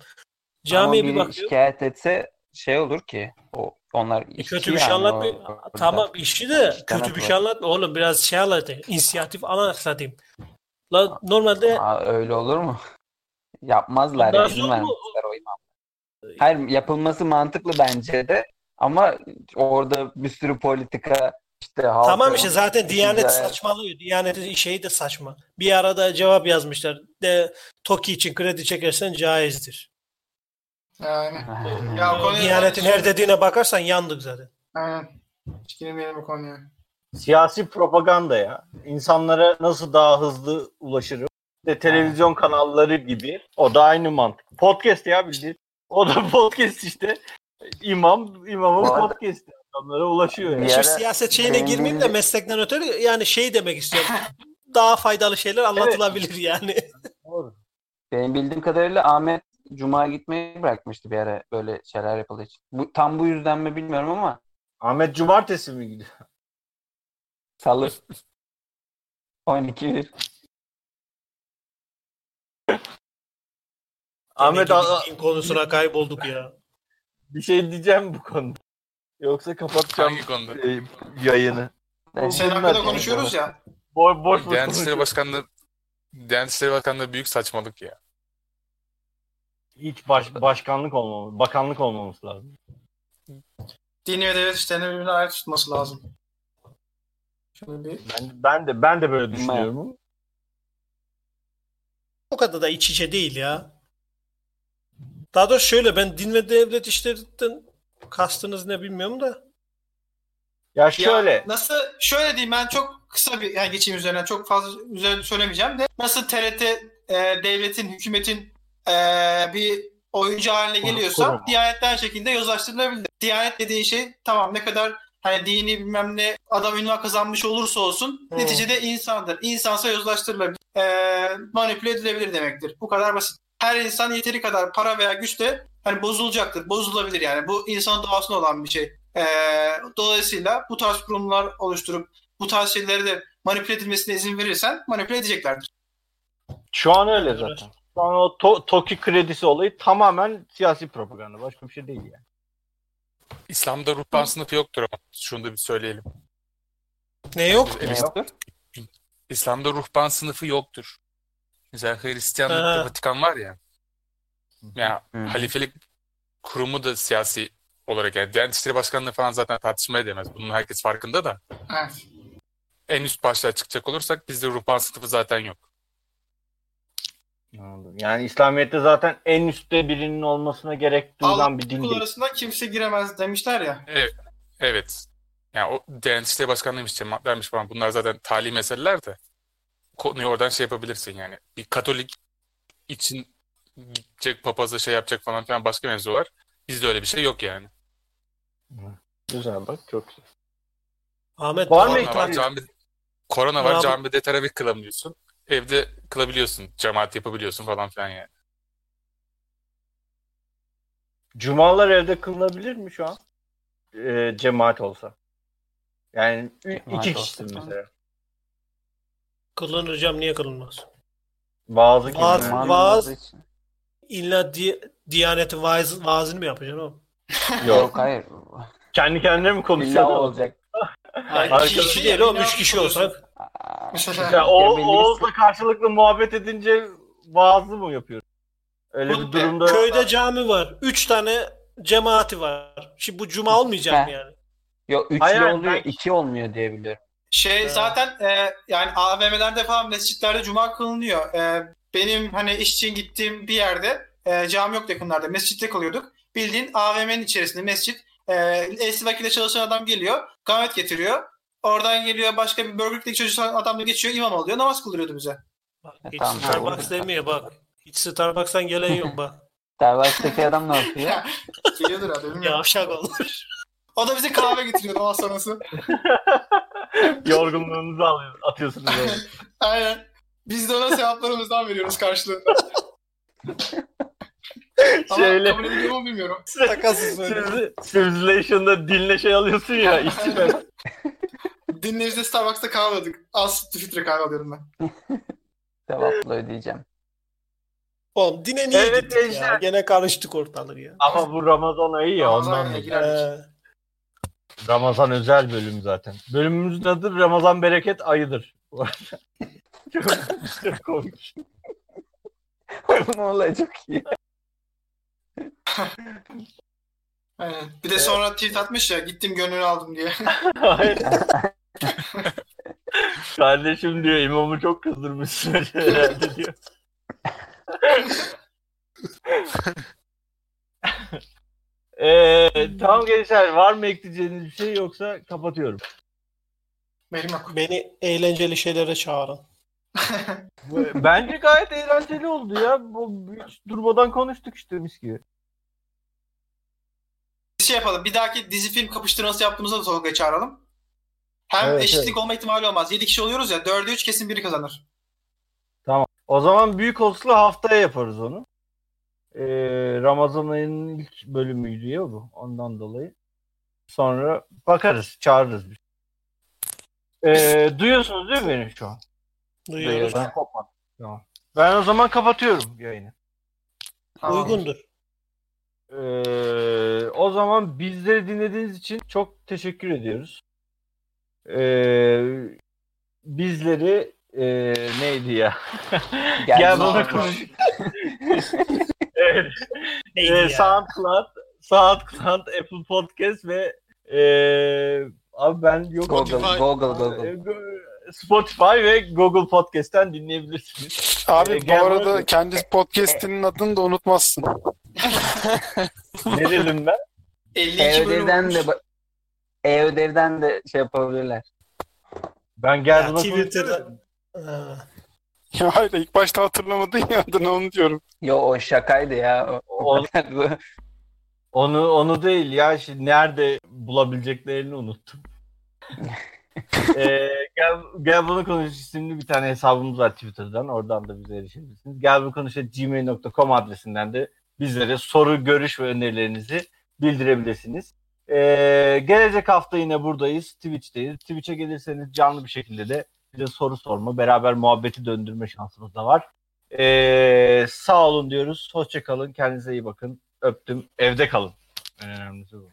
Camiye Ama bir bakıyor. şikayet etse şey olur ki o onlar E, kötü bir şey yani anlatmıyor. Tamam işi de kötü bir şey anlatma. Oğlum biraz şey anlatayım. İnisiyatif anlatayım. La, normalde Aa, öyle olur mu? Yapmazlar ya. Nasıl izin vermezler o imam. Hayır yapılması mantıklı bence de ama orada bir sürü politika işte halka Tamam işte zaten Diyanet güzel. saçmalıyor. Diyanet'in şeyi de saçma. Bir arada cevap yazmışlar. De TOKİ için kredi çekersen caizdir. Yani. Ya Diyanet'in her dediğine bakarsan yandık zaten. Aynen. Hiç girmeyelim bu konuya. Siyasi propaganda ya. İnsanlara nasıl daha hızlı ulaşırım. İşte televizyon kanalları gibi. O da aynı mantık. Podcast ya bildiğin. O da podcast işte. İmam, imamın podcast'i. İnsanlara ulaşıyor. Yani. Şimdi ara siyaset şeyine benim girmeyeyim de meslekten ötürü yani şey demek istiyorum. Daha faydalı şeyler anlatılabilir yani. Doğru. benim bildiğim kadarıyla Ahmet Cuma gitmeyi bırakmıştı bir ara böyle şeyler yapıldığı için. Bu, tam bu yüzden mi bilmiyorum ama Ahmet Cumartesi mi gidiyor? Salı 12 bir. Ahmet Demek a- ki din konusuna kaybolduk ya. bir şey diyeceğim bu konuda. Yoksa kapatacağım Hangi konuda? e, yayını. Ben- Senin hakkında konuşuyoruz ya. Boş boş boş Diyanet İşleri. Başkanlığı Diyanet İşleri Başkanlığı büyük saçmalık ya. Hiç baş, başkanlık olmamız, bakanlık olmamız lazım. Dini ve devlet işlerini birbirine ayrı tutması lazım. Şimdi Ben, ben de ben de böyle düşünüyorum. O kadar da iç içe değil ya. Daha doğrusu şöyle ben din ve devlet işlerinden kastınız ne bilmiyorum da Ya şöyle Ya nasıl şöyle diyeyim ben çok kısa bir yani geçeyim üzerine çok fazla üzerine söylemeyeceğim de nasıl TRT e, devletin hükümetin e, bir oyuncu haline geliyorsa kuruma. Diyanet de aynı şekilde yozlaştırılabilir. Diyanet dediğin şey tamam ne kadar hani dini bilmem ne adam ünvan kazanmış olursa olsun Hı. neticede insandır. İnsansa yozlaştırılabilir. E, manipüle edilebilir demektir. Bu kadar basit. Her insan yeteri kadar para veya güçle hani bozulacaktır. Bozulabilir yani. Bu insanın doğasında olan bir şey. Ee, dolayısıyla bu tarz kurumlar oluşturup bu tarz şeyleri de manipüle edilmesine izin verirsen manipüle edeceklerdir. şu an öyle zaten. Şu an o to- TOKİ kredisi olayı tamamen siyasi propaganda. Başka bir şey değil yani. İslam'da ruhban sınıfı yoktur ama şunu da bir söyleyelim. Ne yok? Evet. İslam'da ruhban sınıfı yoktur. Mesela Hristiyanlıkta Ha. Vatikan var ya. Ya Hı. halifelik kurumu da siyasi olarak yani Diyanet İşleri Başkanlığı falan zaten tartışmaya değmez. Bunun herkes farkında da. Evet. En üst başlığa çıkacak olursak bizde ruhban sınıfı zaten yok. Anladım. Yani İslamiyet'te zaten en üstte birinin olmasına gerek duyulan bir din kul değil. arasında kimse giremez demişler ya. Evet. Yani o Diyanet İşleri Başkanlığıymış, cemaatlermiş falan. Bunlar zaten tali meseleler de. Konuyu oradan şey yapabilirsin yani. Bir Katolik için gidecek papaza şey yapacak falan filan başka mevzu var. Bizde öyle bir şey yok yani. Güzel bak çok güzel. Ahmet Var mı Korona var, cami, korona var, camide teravih kılamıyorsun. Evde kılabiliyorsun, cemaat yapabiliyorsun falan filan yani. Cumalar evde kılınabilir mi şu an? Ee, cemaat olsa. Yani Cemaat iki kişisin mesela. Kılınır hocam niye kılınmaz? Bazı vaaz- olduğu için. İlla di Diyanet'in vaaz, vaazını mı yapacaksın oğlum? Yok. Hayır. Kendi kendine mi İlla konuşuyor? o olacak. Hayır, iki kişi değil oğlum. Üç kişi olsak. Ya o, Oğuz'la karşılıklı muhabbet edince vaazlı mı yapıyor? Öyle Bu- bir durumda Köyde cami var. Üç tane cemaati var. Şimdi bu cuma olmayacak mı yani? Yok üçlü Hayır, oluyor, ben- iki olmuyor diye biliyorum. Şey Ha. zaten e, yani AVM'lerde falan mescitlerde cuma kılınıyor. E, benim hani iş için gittiğim bir yerde e, cami yok yakınlarda. Mescitte kalıyorduk. Bildiğin AVM'nin içerisinde mescit. E, eski vakitte çalışan adam geliyor. Kahvet getiriyor. Oradan geliyor başka bir Burger King çocuğu adam da geçiyor imam oluyor. Namaz kıldırıyordu bize. Bak, E, hiç tamam, Starbucks demiyor bak. Hiç Starbucks'tan gelen yok bak. Starbucks'taki adam ne yapıyor? Geliyordur bilmiyorum. Yavşak olur. O da bize kahve getiriyor namaz sonrası. yorgunluğunuzu alıyor, atıyorsunuz. öyle. Aynen. Biz de ona sevaplarımızdan veriyoruz karşılığında. Ama Şöyle kabul ediliyor mu bilmiyorum. Takasız böyle. Civ- Civilization'da dinle şey alıyorsun ya içine. Dinleyicide Starbucks'ta kahve aldık. Az sütlü filtre kahve alıyorum ben. Sevaplı ödeyeceğim. Oğlum dine niye Evet, gittik ya? gençler. Gene karıştık ortalık ya. Ama bu Ramazan ayı ya Ramazan ondan girerdik. Ee, Ramazan özel bölüm zaten. Bölümümüzün adı Ramazan bereket ayıdır. Çok, çok komik. ne olay çok iyi. Aynen. Bir de sonra tweet atmış ya gittim gönlünü aldım diye. Hayır. Kardeşim diyor imamı çok kızdırmışsın herhalde diyor. Ee, tamam gençler var mı ekleyeceğiniz bir şey yoksa kapatıyorum. Benim yok. beni eğlenceli şeylere çağırın. Bence gayet eğlenceli oldu ya. Bu hiç durmadan konuştuk işte mis gibi. Bir şey yapalım. Bir dahaki dizi film kapıştırması yaptığımızda da Tolga'yı çağıralım. Hem Evet, eşitlik olma ihtimali olmaz. 7 kişi oluyoruz ya. 4'e 3 kesin biri kazanır. O zaman büyük olsula haftaya yaparız onu. Ee, Ramazan ayının ilk bölümüydü ya bu. Ondan dolayı. Sonra bakarız, çağırırız bir. Ee, duyuyorsunuz değil mi beni şu an? Duyuyoruz. Ben kopmadım. Tamam. Ben o zaman kapatıyorum yayını. Tamam. Uygundur. Ee, o zaman bizleri dinlediğiniz için çok teşekkür ediyoruz. Ee, bizleri ee, neydi ya? Gel, Gel bana konuş. evet. Neydi Ee, ya? SoundCloud, SoundCloud, Apple Podcast ve ee, abi ben yok. Google, Spotify. Google, Google. Go- Spotify ve Google Podcast'ten dinleyebilirsiniz. Abi Ee, bu arada bana- kendi podcast'inin adını da unutmazsın. ne dedim ben? 52 bölüm Evde'den de ba- E-ödevden de şey yapabilirler. Ben gel Ya buna Twitter'da. Ya hayır ilk başta hatırlamadın ya adını onu diyorum. Yo o şakaydı ya. O, Onu onu değil ya şimdi nerede bulabileceklerini unuttum. ee, gel, gel bunu konuş isimli bir tane hesabımız var Twitter'dan. Oradan da bize erişebilirsiniz. Gel bunu konuş gmail.com adresinden de bizlere soru, görüş ve önerilerinizi bildirebilirsiniz. Ee, gelecek hafta yine buradayız. Twitch'teyiz. Twitch'e gelirseniz canlı bir şekilde de bize soru sorma, beraber muhabbeti döndürme şansımız da var. Ee, sağ olun diyoruz. Hoşça kalın. Kendinize iyi bakın. Öptüm. Evde kalın. En önemlisi bu.